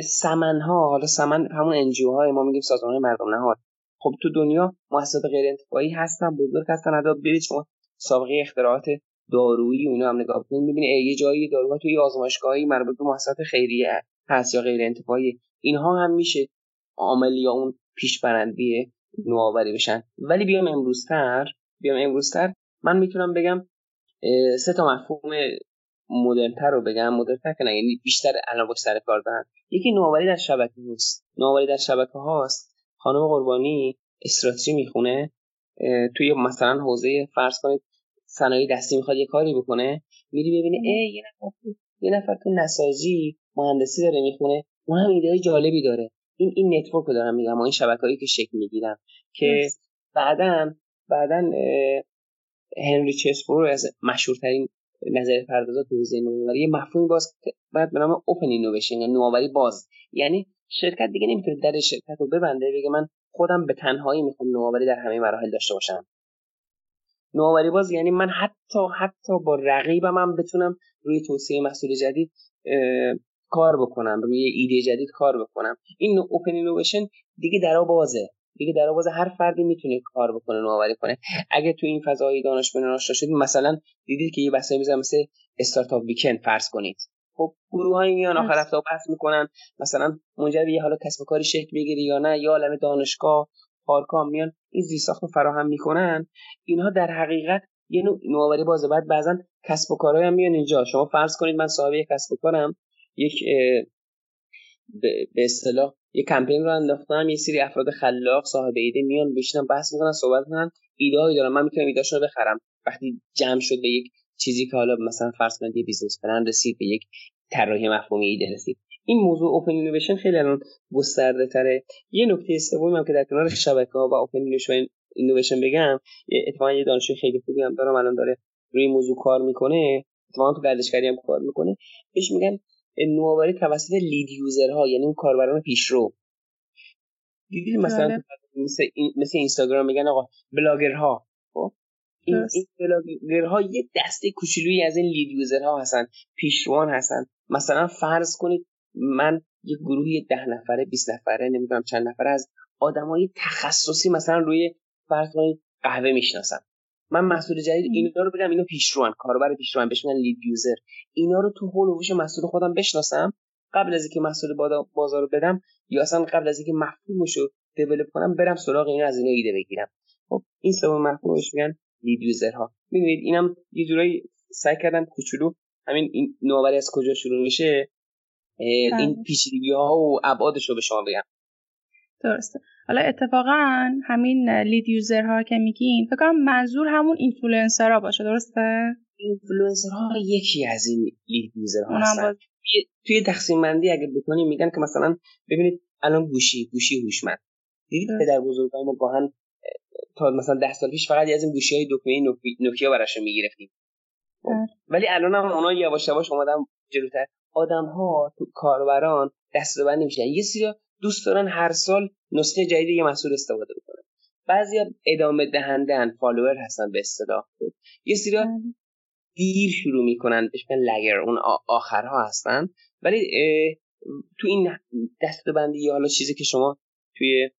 سمن ها حالا سمن همون انجیو های ما میگیم سازمان مردم نهاد. خب تو دنیا مؤسسات غیر انتفاعی هستن بزرگ هستن. ادا برید شما سابقه اختراعات دارویی اونا هم نگاه کنید می‌بینید یه جایی داروها توی آزمایشگاهی مربوط به مؤسسات خیریه هست یا غیر انتفاعی اینها هم میشه عامل یا اون پیشبرندی نوآوری بشن. ولی بیام امروزتر بیام امروزتر. من می‌تونم بگم سه تا مفهوم مدرنتر رو بگم مدرنتر که نه یعنی بیشتر الان سر کار دارن. یکی نوآوری در شبکه نیست. نوآوری در شبکه هاست. خانم قربانی استراتژی می‌خونه توی مثلا حوزه فرض کنید صنایع دستی می‌خواد یه کاری بکنه میری ببینی ای یه نفر یه نفر تو نساجی مهندسی داره می‌خونه اون هم ایده جالبی داره. این این network رو دارم میگم این شبکه‌ای که شکل می‌گیرن. که بعدا بعدا هنری چسبرو از مشهورترین نظریه پردازا تو حوزه نوآوری. مفهومی باز بعد به نام open innovation نوآوری باز. یعنی شرکت دیگه نمی‌تونه در شرکت رو ببنده بگه من خودم به تنهایی می‌خوام نوآوری در همه مراحل داشته باشم. نوآوری باز یعنی من حتی حتی با رقیبم هم بتونم روی توسعه محصول جدید کار بکنم روی ایده جدید کار بکنم. این اوپن اینویشن دیگه درا بازه. دیگه در آواز هر فردی می‌تونه کار بکنه نوآوری کنه. اگه تو این فضای دانش بنیان آشنا شدید مثلا دیدید که یه بحثی می‌ذارم مثل استارتاپ ویکند فرض کنید. خب گروه میان آخر هفته بحث می‌کنن. مثلا منجر به یه حالا کسب کاری شکل بگیری یا نه یا عالم دانشگاه پارکام میان این زیرساخت رو فراهم می‌کنن. اینها در حقیقت یه نوع نوآوری بازه. بعد بعضا کسب و کارهای هم میان اینجا. شما فرض کنید من صاحب یک کسب و کارم یک به اصطلاح یه کمپین راه انداختم یه سری افراد خلاق صاحب ایده میان بشینن بحث می‌کنن صحبت کنن ایده هایی دارم. من می‌تونم ایدهاشون رو بخرم. وقتی جمع شد به یک چیزی که حالا مثلا فرض کنید یه business plan رسید به یک طراحی مفهومی ایده رسید. این موضوع open innovation خیلی الان گسترده تره یه نکته سومی هم که در کنار شبکه ها و open innovation بگم اتفاقا یه دانشجوی خیلی خوبی هم دارم الان داره روی موضوع کار می‌کنه. اتفاقا تو گردشگری هم کار می‌کنه. بهش میگن نوآوری توسط lead user ها یعنی اون کاربران پیشرو. دیدید مثلا مثل, مثل اینستاگرام میگن آقا بلاگرها. خب؟ این, این بلاگرها یه دسته کوچولویی از این lead user ها هستن پیشروان هستن. مثلا فرض کنید من یه گروهی ده نفره 20 نفره نمی‌دونم چند نفره از آدمای تخصصی مثلا روی فرض کنید قهوه می‌شناسم. من محصول جدید اینا رو بگم اینا پیشروان کاربر پیشروان بهش میگن لید یوزر اینا رو تو هول و محصول خودم بشناسم. قبل از اینکه محصول بازار رو بدم یا اصلا قبل از اینکه مفهومش رو دیولپ کنم برم سراغ این از اینا ایده بگیرم. خب این سوم مفهومش میگن lead user ها می‌دونید اینم یه جورایی سعی کردم کوچولو همین این نوآوری از کجا شروع میشه این بله. پیچیدگی ها و ابعادش رو به شما بگم. درسته. حالا اتفاقا همین lead user ها که میگین فکر کنم منظور همون اینفلوئنسر ها باشه درسته؟ اینفلوئنسر ها یکی از این lead user ها هستن. توی تقسیم بندی اگه بکنیم میگن که مثلا ببینید الان گوشی گوشی هوشمند. دیدید پدر بزرگای ما گاهن تا مثلا ده سال پیش فقط از این گوشی های دکمه نوکیا براشون می‌گرفتیم. خب. ولی الان هم اونا یواش یواش اومدن جلوتر. آدم ها تو کاربران دستبندی میشن یه سری دوست دارن هر سال نسخه جدید یه محصول استفاده بکنن. بعضیا ادامه دهنده فالوور هستن به اصطلاح یه سری بله. دیر شروع می‌کنن بهش لگر اون آخرها هستن. ولی تو این دسته‌بندی یا حالا چیزی که شما توی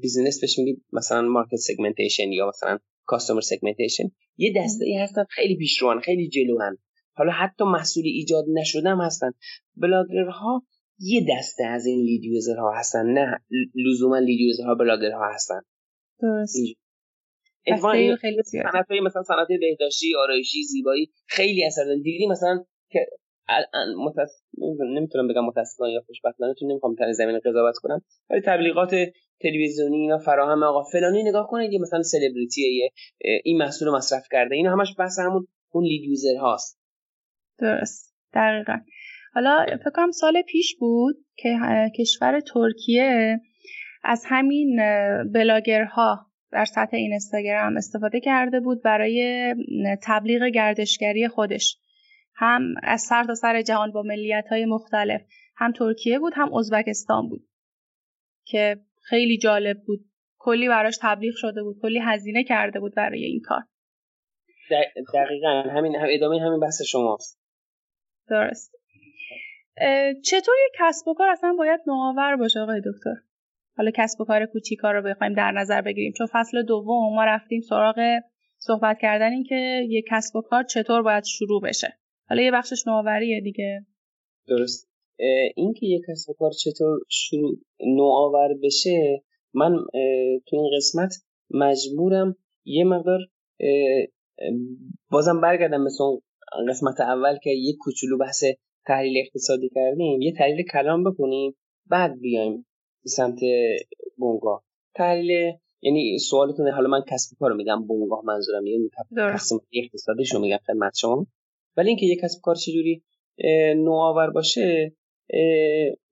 business بهش میگید مثلا market segmentation یا مثلا customer segmentation یه دسته ای هستن خیلی پیشروان خیلی جلوان حالا حتی محصول ایجاد نشدم هستن. بلاگرها یه دسته از این lead ها هستن نه لزوما lead ها بلاگرها هستن. درست. خیلی صنعت مثلا صنعت بهداشتی آرایشی زیبایی خیلی اثر دارن دیدی مثلا که متس... نمی‌تونم بگم متاسفانه یا خوشبختانه چون نمی‌خوام تن زمین قضاوت کنم ولی تبلیغات تلویزیونی اینا فراهم آقا. فلانی نگاه کنید یه مثلا سلبریتی این محصول مصرف کرده. اینا همش بحث همون اون لید یوزر هاست. درست. دقیقا. حالا فکر کنم سال پیش بود که کشور ترکیه از همین بلاگرها در سطح این استاگرام استفاده کرده بود برای تبلیغ گردشگری خودش. هم از سر تا سر جهان با ملیت های مختلف. هم ترکیه بود هم ازبکستان بود. که خیلی جالب بود. کلی براش تبلیغ شده بود کلی هزینه کرده بود برای این کار. دقیقا. همین هم ادامه همین بحث شماست. درست. چطور یک کسب و کار اصلا باید نوآور باشه آقای دکتر؟ حالا کسب و کار کوچیکا رو بخوایم در نظر بگیریم. چون فصل دوم ما رفتیم سراغ صحبت کردن این که یک کسب و کار چطور باید شروع بشه. حالا یه بخشش نوآوریه دیگه. درست. اینکه یک کسب و کار چطور شروع نوآور بشه من تو این قسمت مجبورم یه مقدار بازم برگردم مثل قسمت اول که یک کوچولو بحث تحلیل اقتصادی کردیم یه تحلیل کلام بکنیم بعد بیایم به سمت بونگاه تحلیل یعنی سوالتون حالا من کسب کار رو میگم بونگاه منظورم یعنی تقسیم اقتصادیش رو میگم خدمت شما. ولی اینکه یک کسب کار چجوری نوآور باشه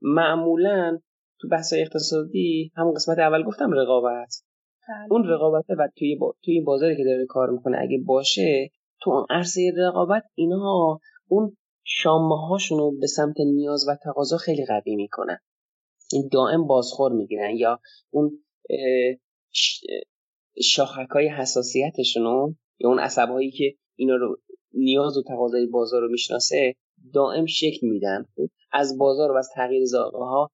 معمولا تو بحث اقتصادی همون قسمت اول گفتم رقابت. بله. اون رقابت و توی, با... توی این بازاری که داره کار می‌کنه اگه باشه تو اون عرصه رقابت اینا اون شامه هاشون به سمت نیاز و تقاضا خیلی قوی می‌کنن. این دائم بازخور می‌گیرن یا اون شاخک های حساسیتشون یا اون عصب که اینا رو نیاز و تقاضای بازار رو می‌شناسه دائم شکل میدن. از بازار و از تغییر زاغه ها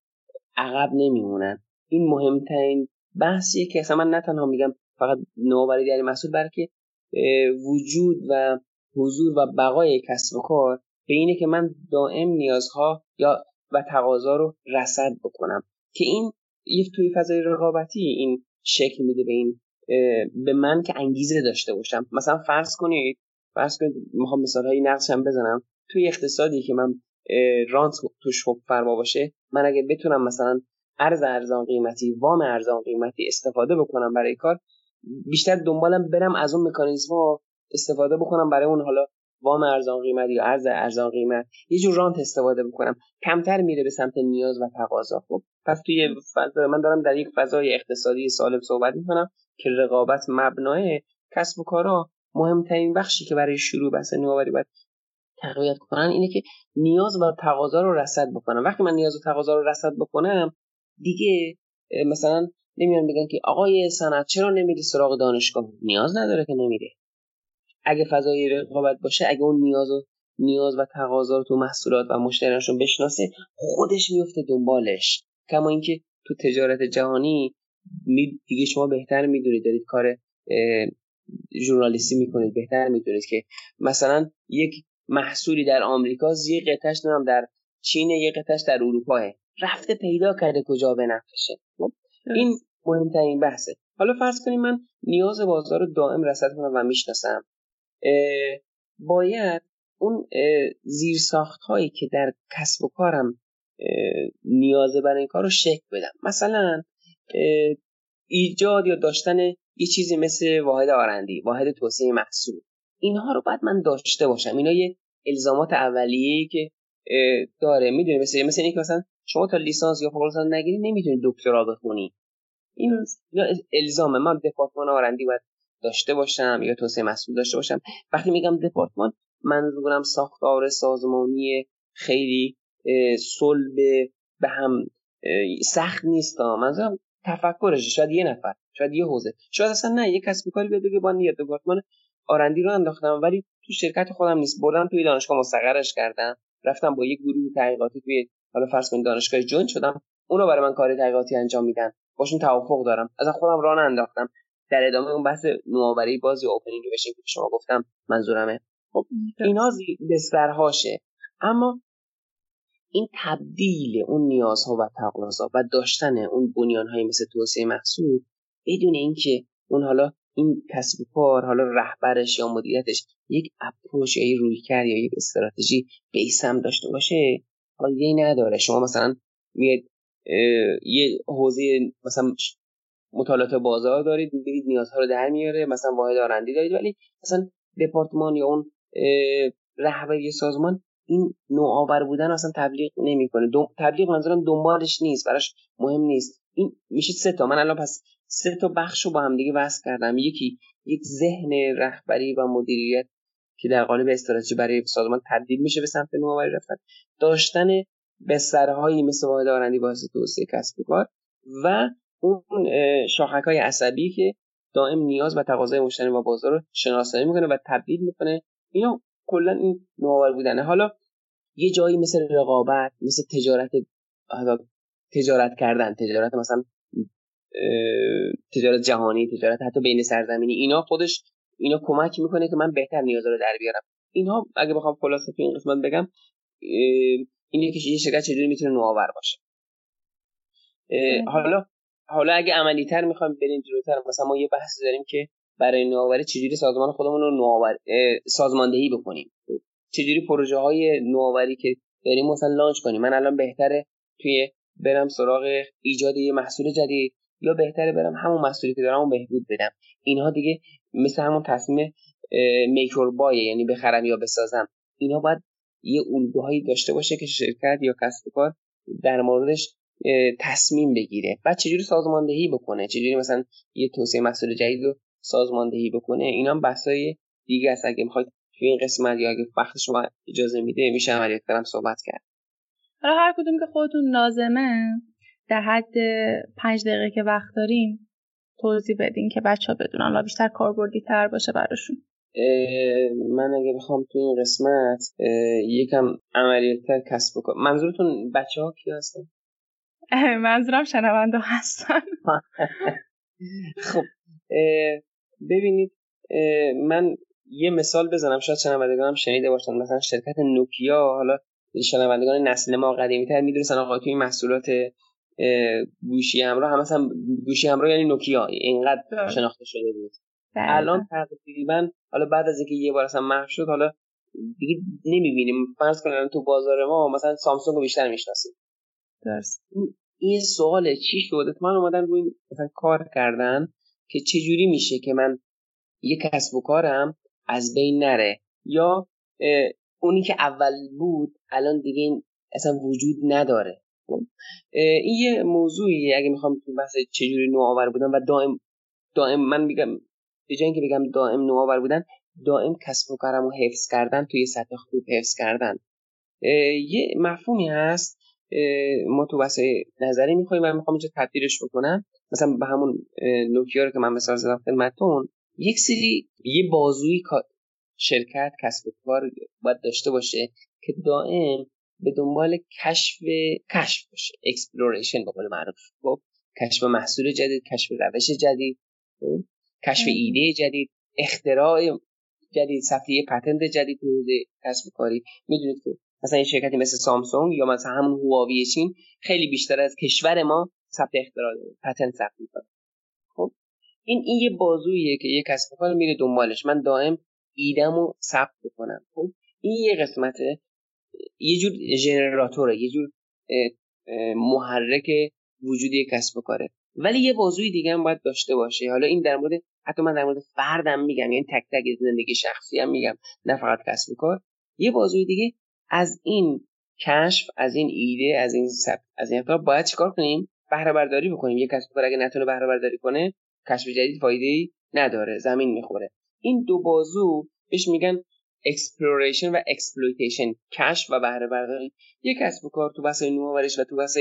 عقب نمیمونن. این مهمترین بحثیه که اصلا من نه تنها میگم فقط نوآوری در محصول بلکه وجود و حضور و بقای کسب و کار به اینه که من دائم نیازها یا و تقاضا رو رصد بکنم. که این یک توی فضای رقابتی این شکل میده به این به من که انگیزه داشته باشم. مثلا فرض کنید فرض کنید می‌خوام مثال هایی نقشم بزنم. توی اقتصادی که من رانت توش خوب فرما باشه من اگه بتونم مثلا ارز ارزان قیمتی وام ارزان قیمتی استفاده بکنم برای کار بیشتر دنبالم برم از اون مکانیزم استفاده بکنم برای اون حالا وام ارزان قیمت یا ارز ارزان قیمت یه جور رانت استفاده بکنم. کمتر میره به سمت نیاز و تقاضا. خب پس توی فضا من دارم در یک فضای اقتصادی سالم صحبت می‌کنم که رقابت مبنای کسب و کارا مهمترین بخشی که برای شروع بحث نوآوری باید تقویت کنن اینه که نیاز و تقاضا رو رصد بکنم. وقتی من نیاز و تقاضا رو رصد بکنم دیگه مثلا نمیان بگن که آقای صنعت چرا نمیری سراغ دانشگاه؟ نیاز نداره که نمیره. اگه فضای رقابت باشه اگه اون نیاز و نیاز و تقاضا رو تو محصولات و مشتریانشون بشناسه خودش میفته دنبالش. کما اینکه تو تجارت جهانی دیگه شما بهتر می‌دونید دارید کار ژورنالیستی می‌کنید بهتر می‌دونید که مثلا یک محصولی در آمریکا یه قطعش نمیم در چین یه قطعش در اروپاه. رفته پیدا کرده کجا بنفشه خب؟ این مهمترین بحثه. حالا فرض کنیم من نیاز بازار رو دائم رصد کنم و می‌شناسم. باید اون زیرساخت هایی که در کسب و کارم نیازه برای این کار رو شکل بدم. مثلا ایجاد یا داشتن یه چیزی مثل واحد آرندی واحد توسعه محصول. اینها رو باید من داشته باشم. اینا یه الزامات اولیه‌ای که داره. می‌دونی مثل مثل اینکه مثلا شما تا لیسانس یا فوق نگیری نمی‌تونی دکترا بخونی. این الزامه. من دپارتمان آرندی باید داشته باشم یا توسعه محصول داشته باشم. وقتی میگم دپارتمان منظورم ساختار سازمانی خیلی صلب به هم سخت نیست. منظورم تفکرش شاید یه نفر شاید یه حوزه. شاید اصلا نه یه کسب کاری بیاد بگه با یه دپارتمان آرندی رو انداختم. ولی تو شرکت خودم نیست. بردم توی دانشگاه مستقرش کردم. رفتم با یه گروه تحقیقاتی توی حالا فرض کنید دانشگاه جون شدم. اونو برای من کار تحقیقاتی انجام میدن. باشون توافق دارم. از خودم راه انداختم در ادامه اون بحث نوآوری بازی اوپنینگ بشین که شما گفتم منظورمه. خب اینا بسترهاشه. اما این تبدیل اون نیازها و تقاضا و داشتن اون بنیانهایی مثل توسعه محصول بدون اینکه اون حالا این کسب کار حالا رهبرش یا مدیریتش یک اپروچ یا یک رویکرد یا یک استراتژی بیسم داشته باشه حالا نداره. شما مثلا میاد یه حوزه مثلا مطالعات بازار دارید می‌بینید نیازها رو در میاره مثلا واحد آرندی دارید. ولی مثلا دپارتمان یا اون رهبری سازمان این نوآور بودن اصلا تبلیغ نمی‌کنه. تبلیغ منظورم دنبالش نیست براش مهم نیست. این میشه سه تا. من الان پس سه تا بخش رو با هم دیگه وصل کردم. یکی یک ذهن رهبری و مدیریت که در قالب استراتژی برای سازمان تبدیل میشه به سمت نوآوری رفتن. داشتن بسترهایی مثل واحد آرندی واسه توسعه کسب و کار و اون شاخک های عصبی که دائم نیاز و تقاضای مشتری و بازار رو شناسایی می‌کنه و تبدیل می‌کنه. اینا کلا این نوآور بودنه. حالا یه جایی مثل رقابت مثل تجارت تجارت کردن تجارت مثلا تجارت جهانی تجارت حتی بین سرزمینی اینا خودش اینا کمک می‌کنه که من بهتر نیازا رو در بیارم. اینها اگه بخوام خلاصه تو این قسمت بگم اینه که یه شرکت چجوری می‌تونه نوآور باشه. حالا حالا اگه عملی تر می‌خوایم بریم جلوتر مثلا ما یه بحث داریم که برای نوآوری چجوری سازمان خودمون رو نوآور سازماندهی بکنیم. چجوری پروژه های نوآوری که داریم مثلا لانچ کنیم. من الان بهتره توی برم سراغ ایجاد یه محصول جدید یا بهتره برم همون محصولی که دارم بهبود بدم. اینها دیگه مثل همون تصمیم میکر بای یعنی بخرم یا بسازم. اینا باید یه الگوهایی داشته باشه که شرکت یا کسب کار در موردش تصمیم بگیره. بعد چجوری سازماندهی بکنه؟ چجوری مثلا یه توسعه محصول جدید رو سازماندهی بکنه؟ اینا هم بحثای دیگه است. اگه می‌خواید توی این قسمت یا اگه وقت شما اجازه میده میشه عملیات کردم صحبت کرد. حالا هر کدوم که خودتون لازمه در حد پنج دقیقه که وقت داریم توضیح بدین که بچه ها بدونن. حالا بیشتر کاربردی تر باشه براشون. من اگه بخوام تو این قسمت یکم عملیاتر کسب بکنم. منظورتون بچه ها کی هستن؟ <laughs> منظورم شنونده هستن. <laughs> خب ببینید من یه مثال بزنم شاید شنوندگانم شنیده باشن. مثلا شرکت نوکیا حالا شنوندگان نسل ما قدیمی تر می‌دونستن آقا توی محصولات گوشی همراه هم مثلا گوشی همراه یعنی نوکیا اینقدر شناخته شده بود. الان تقریبا حالا بعد از اینکه یه بار اصلا محو شد حالا دیگه نمی‌بینیم. فرض کنیم تو بازار ما مثلا سامسونگ رو بیشتر می‌شناسیم. درست این سوال چی شد من اومدن روی مثلا کار کردن که چجوری میشه که من یه کسب و کارم از بین نره؟ یا اونی که اول بود الان دیگه این اصلا وجود نداره. خب؟ این یه موضوعی اگه می‌خوام تو بحث چجوری نوآور بودن و دائم دائم من میگم به جای اینکه بگم دائم نوآور بودن دائم کسب و کارم رو حفظ کردن توی سطح خوب حفظ کردن. یه مفهومی هست ما تو بحث نظری می‌خوایم و می‌خوام اینجا تبدیلش بکنم. مثلا به همون نوکیا رو که من مثال زدم خدمتتون یک سری یه بازوی شرکت کسب و کار باید داشته باشه که دائم به دنبال کشف کشف باشه exploration به قول معروف. خب کشف محصول جدید کشف روش جدید خب؟ کشف ایده جدید اختراع جدید صفحه پتنت جدید تو کسب کاری. می‌دونید که مثلا این شرکتی مثل سامسونگ یا مثلا همون هواوی چین خیلی بیشتر از کشور ما ثبت اختراع داره پتنت ثبت می‌کنه. خب؟ این این یه بازوییه که یه کسب کار میره دنبالش. من دائم ایدمو ثبت بکنم خب؟ این یه قسمته یه جور ژنراتوره یه جور محرک وجودی کسب و کاره. ولی یه بازوی دیگه هم باید داشته باشه. حالا این در مورد حتی من در مورد فردم میگم یعنی تک تک زندگی شخصی هم میگم نه فقط کسب و کار. یه بازوی دیگه از این کشف از این ایده از این سب از این باید چیکار کنیم؟ بهره برداری بکنیم. یه کسب کار اگه نتونه بهره برداری کنه کشف جدید فایده ای نداره. زمین می‌خوره. این دو بازو بهش میگن exploration و exploitation کشف و بهره برداری یک کسب و کار تو بحث نوآوریش و تو بحث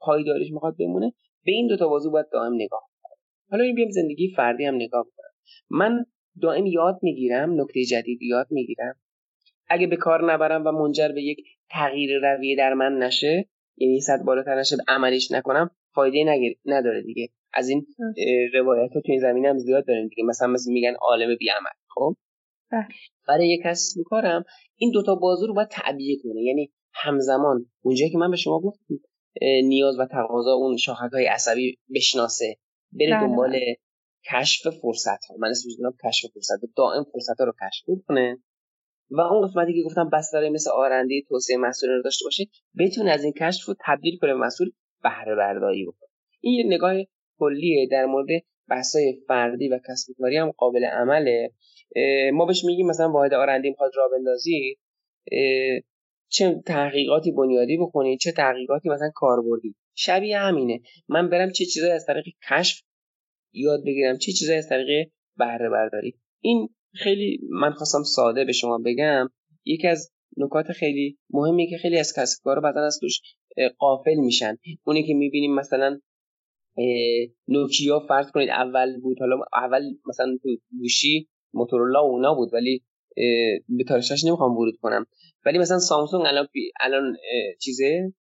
پایداریش می‌خواد بمونه به این دو تا بازو باید دائم نگاه کنم حالا این بیام زندگی فردی هم نگاه کنم من دائم یاد می‌گیرم نکته جدید یاد می‌گیرم. اگه به کار نبرم و منجر به یک تغییر رویه در من نشه یعنی صد بالاتر نشه عملیش نکنم فایده نگیر... نداره دیگه. از این روایت ها تو این زمینه هم زیاد داریم دیگه. مثلا مثل میگن عالم بی عمل خب؟ بله. برای یک کسب کارم این دوتا بازو رو باید تعبیه کنه. یعنی همزمان اونجایی که من به شما گفتم نیاز و تقاضا اون شاخک های عصبی بشناسه. بره بله، دنبال بله. کشف فرصت ها من اسمش کشف فرصت. دائم فرصت ها رو کشف کنه و اون قسمتی که گفتم بستر مثل آرنده توسعه محصول رو داشته باشه بتونه از این کشف رو تبدیل کنه محصول بهره برداری بکنه. این یه نگاه کلیه در مورد بحثای فردی و کسب کاری هم قابل عمله. ما بهش میگیم مثلا واحد آرندی می‌خواد راه بندازی چه تحقیقاتی بنیادی بکنی چه تحقیقاتی مثلا کاربردی. شبیه همینه. من برم چه چیزایی از طریق کشف یاد بگیرم چه چیزایی از طریق بهره برداری. این خیلی من خواستم ساده به شما بگم یکی از نکات خیلی مهمی که خیلی از کسب کارا بعدا از توش قافل میشن. اونی که می‌بینیم مثلا نوکیا فرض کنید اول بود حالا اول مثلا تو گوشی موتورولا و اونا بود ولی به تاریخش نمی‌خوام ورود کنم. ولی مثلا سامسونگ الان الان چیزه؟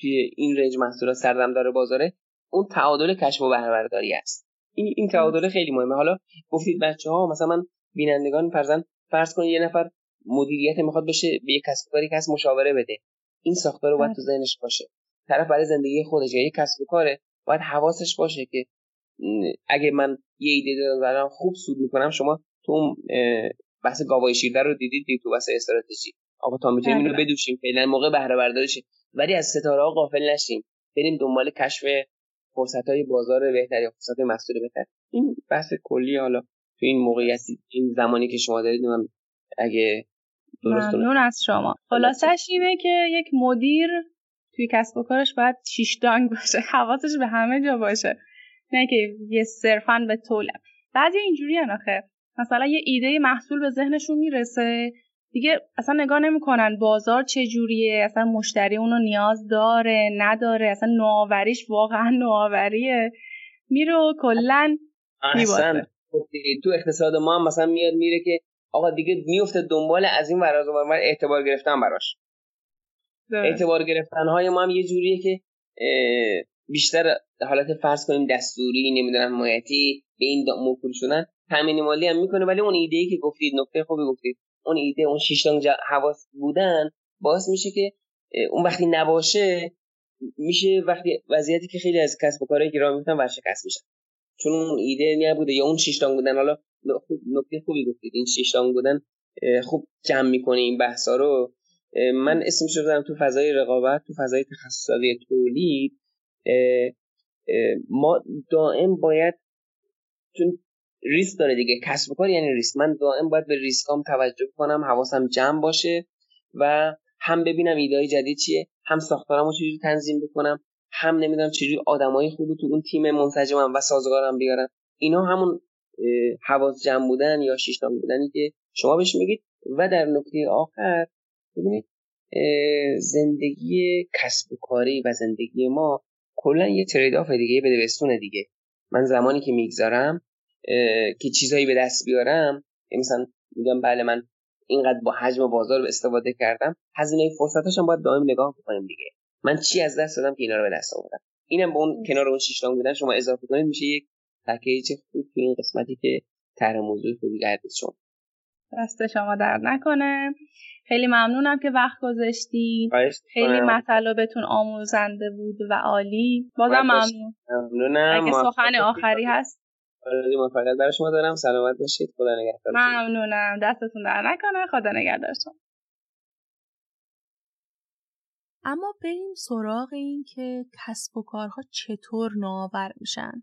توی این رنج محصولات سردم داره بازاره اون تعادل کشف و بهره است. این این تعادل خیلی مهمه. حالا گفتید بچه ها مثلا من بینندگان فرزن فرض کنید یه نفر مدیریت می‌خواد بشه به یک کسب کاری کس مشاوره بده. این ساختار رو باید تو ذهنش باشه. طرف برای زندگی خودش یا یک کسب کاره باید حواسش باشه که اگه من یه ایده دارم خوب سود می‌کنم شما تو بحث گاوای شیرده رو دیدید تو بحث استراتژی. آقا تا می‌تونیم اینو بله. بدوشیم فعلا موقع بهره برداری ولی از ستاره ها غافل نشیم. بریم دنبال کشف فرصت های بازار بهتر یا فرصت محصول بهتر. این بحث کلی حالا تو این موقعیتی این زمانی که شما دارید من اگه ممنون از شما. خلاصش اینه که یک مدیر توی کسب و کارش باید شیش دانگ باشه حواسش به همه جا باشه نه که یه صرفا به طولم. بعضی اینجوری آخه. مثلا یه ایده محصول به ذهنشون می‌رسه دیگه اصلا نگاه نمی‌کنن بازار چجوریه اصلا مشتری اونو نیاز داره نداره اصلا نوآوریش واقعا نوآوریه. میره و کلا اصلا تو اقتصاد ما هم مثلا میاد میره که آقا دیگه میفته دنبال از این وراز و اعتبار گرفتن براش. اعتبار گرفتن های ما هم یه جوریه که بیشتر حالت فرض کنیم دستوری نمی‌دونم مایتی به این موکول شدن تامین مالی هم می‌کنه. ولی اون ایده ای که گفتید نکته خوبی گفتید اون ایده اون شیشتان حواس بودن باعث میشه که اون وقتی نباشه میشه وقتی وضعیتی که خیلی از کسب و کارهایی که راه میفتن ورشکست میشن. چون اون ایده نبوده یا اون شیشتان بودن حالا نکته خوبی گفتید این شیشتان بودن خوب جمع می‌کنه این بحثا رو. من اسمش رو تو فضای رقابت تو فضای تخصصی تولید. ما دائم باید چون ریسک داره دیگه کسب و کار یعنی ریسک. من دائم باید به ریسکام توجه کنم حواسم جمع باشه و هم ببینم ایده جدید چیه هم ساختارمو چجوری تنظیم بکنم. هم نمی‌دونم چجوری آدمای خوبی تو اون تیم منسجمم و سازگارم بیارم اینا همون حواس جمع بودن یا شیشتان بودنی که شما بهش میگید. و در نکته آخر ببینید زندگی کسب و کاری و زندگی ما کلا یه ترید آف دیگه بده بستونه دیگه. من زمانی که می‌گذارم که چیزهایی به دست بیارم مثلا میگم بله من اینقدر با حجم بازار استفاده کردم هزینه فرصتاشم باید دائم نگاه بکنیم دیگه. من چی از دست دادم که اینا رو به دست آوردم؟ اینم به اون کنار اون شش بودن شما اضافه کنید میشه یک پکیج خوب تو این قسمتی که طرح موضوع خوبی کردید شما. دست شما در نکنه. خیلی ممنونم که وقت گذاشتید خیلی مطالبتون آموزنده بود و عالی. بازم ممنون. ممنونم. اگه سخن آخری هست. موفقیت برای شما دارم. سلامت باشید. خدا نگهدار. ممنونم. دستتون در نکنه. خدا نگهدارتون. اما بریم سراغ این که کسب و کارها چطور نوآور میشن.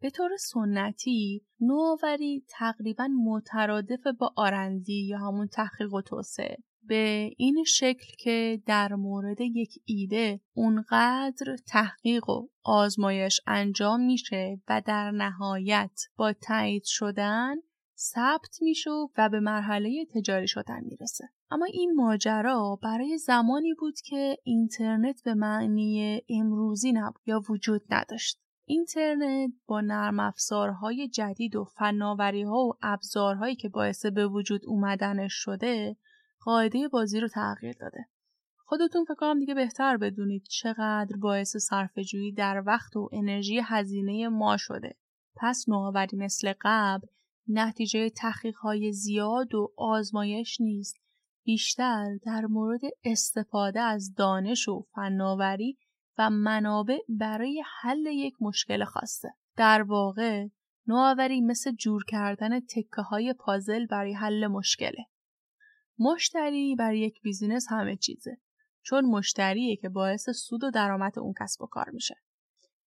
به طور سنتی نوآوری تقریبا مترادف با آرندی یا همون تحقیق و توسعه. به این شکل که در مورد یک ایده اونقدر تحقیق و آزمایش انجام میشه و در نهایت با تایید شدن ثبت میشه و به مرحله تجاری شدن می‌رسه. اما این ماجرا برای زمانی بود که اینترنت به معنی امروزی نبود یا وجود نداشت. اینترنت با نرم افزارهای جدید و فناوری ها و ابزارهایی که باعث به وجود اومدنش شده قاعده بازی رو تغییر داده. خودتون فکر کنم دیگه بهتر بدونید چقدر باعث صرفه‌جویی در وقت و انرژی هزینه ما شده. پس نوآوری مثل قبل نتیجه تحقیقهای زیاد و آزمایش نیست. بیشتر در مورد استفاده از دانش و فناوری و منابع برای حل یک مشکل خاصه. در واقع نوآوری مثل جور کردن تکه های پازل برای حل مشکله. مشتری برای یک بیزینس همه چیزه چون مشتریه که باعث سود و درآمد اون کسب و کار میشه.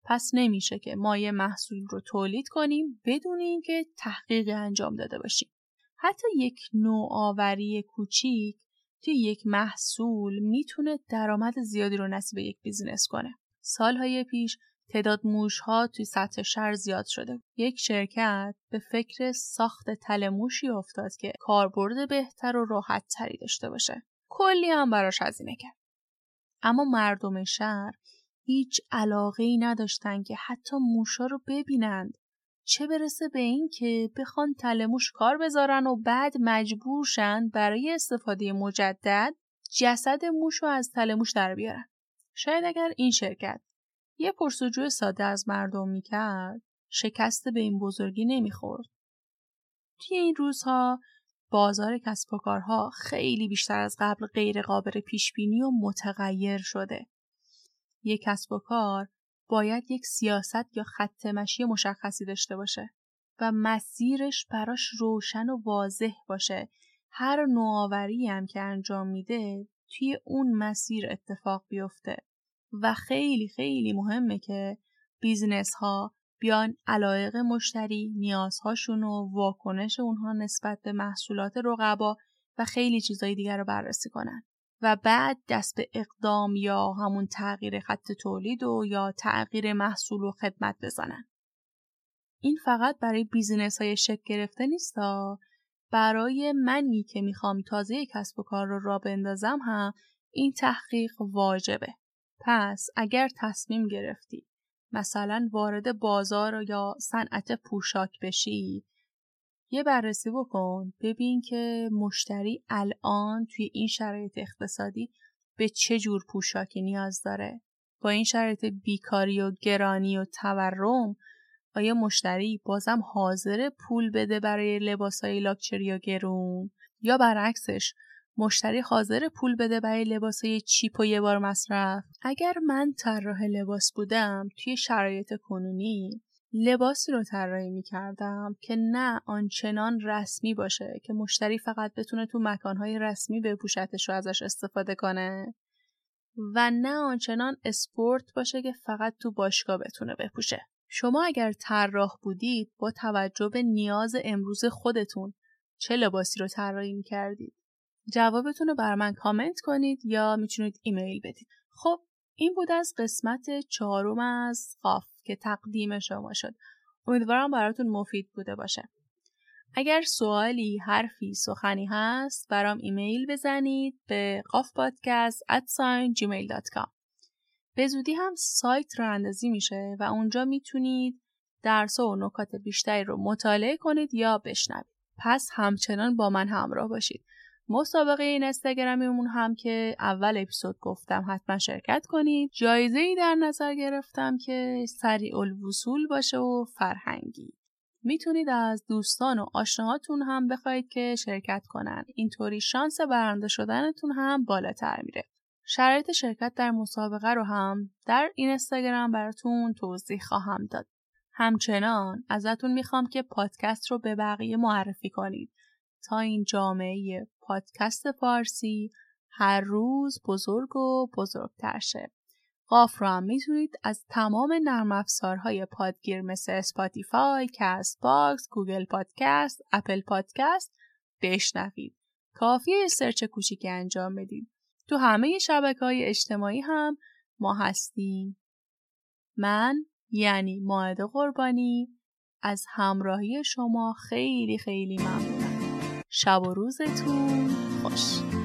پس نمیشه که ما یه محصول رو تولید کنیم بدون اینکه تحقیق انجام داده باشیم. حتی یک نوآوری کوچیک توی یک محصول می‌تونه درآمد زیادی رو نصیب یک بیزینس کنه. سالهای پیش تعداد موشها توی سطح شهر زیاد شده. یک شرکت به فکر ساخت تل موشی افتاد که کاربرد بهتر و راحت تری داشته باشه. کلی هم براش هزینه کرد. اما مردم شهر هیچ علاقه ای نداشتن که حتی موشا رو ببینند. چه برسه به این که بخوان تلموش کار بذارن و بعد مجبور شن برای استفاده مجدد جسد موش رو از تلموش در بیارن. شاید اگر این شرکت یه پرسجو ساده از مردم می‌کرد شکست به این بزرگی نمی‌خورد. توی این روزها بازار کسب و کارها خیلی بیشتر از قبل غیر قابل پیش بینی و متغیر شده. یک کسب و کار باید یک سیاست یا خط مشی مشخصی داشته باشه و مسیرش براش روشن و واضح باشه. هر نوآوری هم که انجام میده توی اون مسیر اتفاق بیفته. و خیلی خیلی مهمه که business ها بیان علایق مشتری نیازهاشون و واکنش اونها نسبت به محصولات رقبا و خیلی چیزهای دیگر رو بررسی کنن و بعد دست به اقدام یا همون تغییر خط تولید و یا تغییر محصول و خدمت بزنن. این فقط برای بیزینس های شکل گرفته نیست برای منی که می‌خوام تازه کسب و کار رو را بندازم هم این تحقیق واجبه. پس اگر تصمیم گرفتی مثلا وارد بازار یا صنعت پوشاک بشی یه بررسی بکن ببین که مشتری الان توی این شرایط اقتصادی به چه جور پوشاکی نیاز داره. با این شرایط بیکاری و گرانی و تورم آیا مشتری بازم حاضر پول بده برای لباسای لاکچری و گرون؟ یا برعکسش مشتری حاضر پول بده برای لباسای چیپ و یه بار مصرف؟ اگر من طراح لباس بودم توی شرایط کنونی لباسی رو طراحی می‌کردم که نه آنچنان رسمی باشه که مشتری فقط بتونه تو مکانهای رسمی بپوشتش رو ازش استفاده کنه و نه آنچنان اسپورت باشه که فقط تو باشگاه بتونه بپوشه. شما اگر طراح بودید با توجه به نیاز امروز خودتون چه لباسی رو طراحی کردید؟ جوابتون رو بر من کامنت کنید یا می‌تونید ایمیل بدید. خب این بود از قسمت چهارم از قاف که تقدیم شما شد. امیدوارم براتون مفید بوده باشه. اگر سوالی، حرفی، سخنی هست برام ایمیل بزنید به قافپادکست gmail.com به زودی هم سایت اندازی میشه و اونجا می‌تونید درس و نکات بیشتری رو مطالعه کنید یا بشنوید. پس همچنان با من همراه باشید. مسابقه این استگرامیمون هم که اول اپیزود گفتم حتما شرکت کنید. جایزه ای در نظر گرفتم که سریع الوصول باشه و فرهنگی. می‌تونید از دوستان و آشناهاتون هم بخواید که شرکت کنن. اینطوری شانس برنده شدنتون هم بالاتر میره. شرایط شرکت در مسابقه رو هم در این اینستاگرام براتون توضیح خواهم داد. همچنان ازتون می‌خوام که پادکست رو به بقیه معرفی کنید تا این جامعه پادکست فارسی هر روز بزرگ و بزرگتر شه. قاف رو هم می‌تونید از تمام نرم افزارهای پادگیر مثل اسپاتیفای، کست باکس، گوگل پادکست، اپل پادکست بشنوید. کافیه سرچ کوچیکی انجام بدید. تو همه شبکه های اجتماعی هم ما هستیم. من یعنی ماعده قربانی از همراهی شما خیلی خیلی ممنونم. شب و روزتون خوش.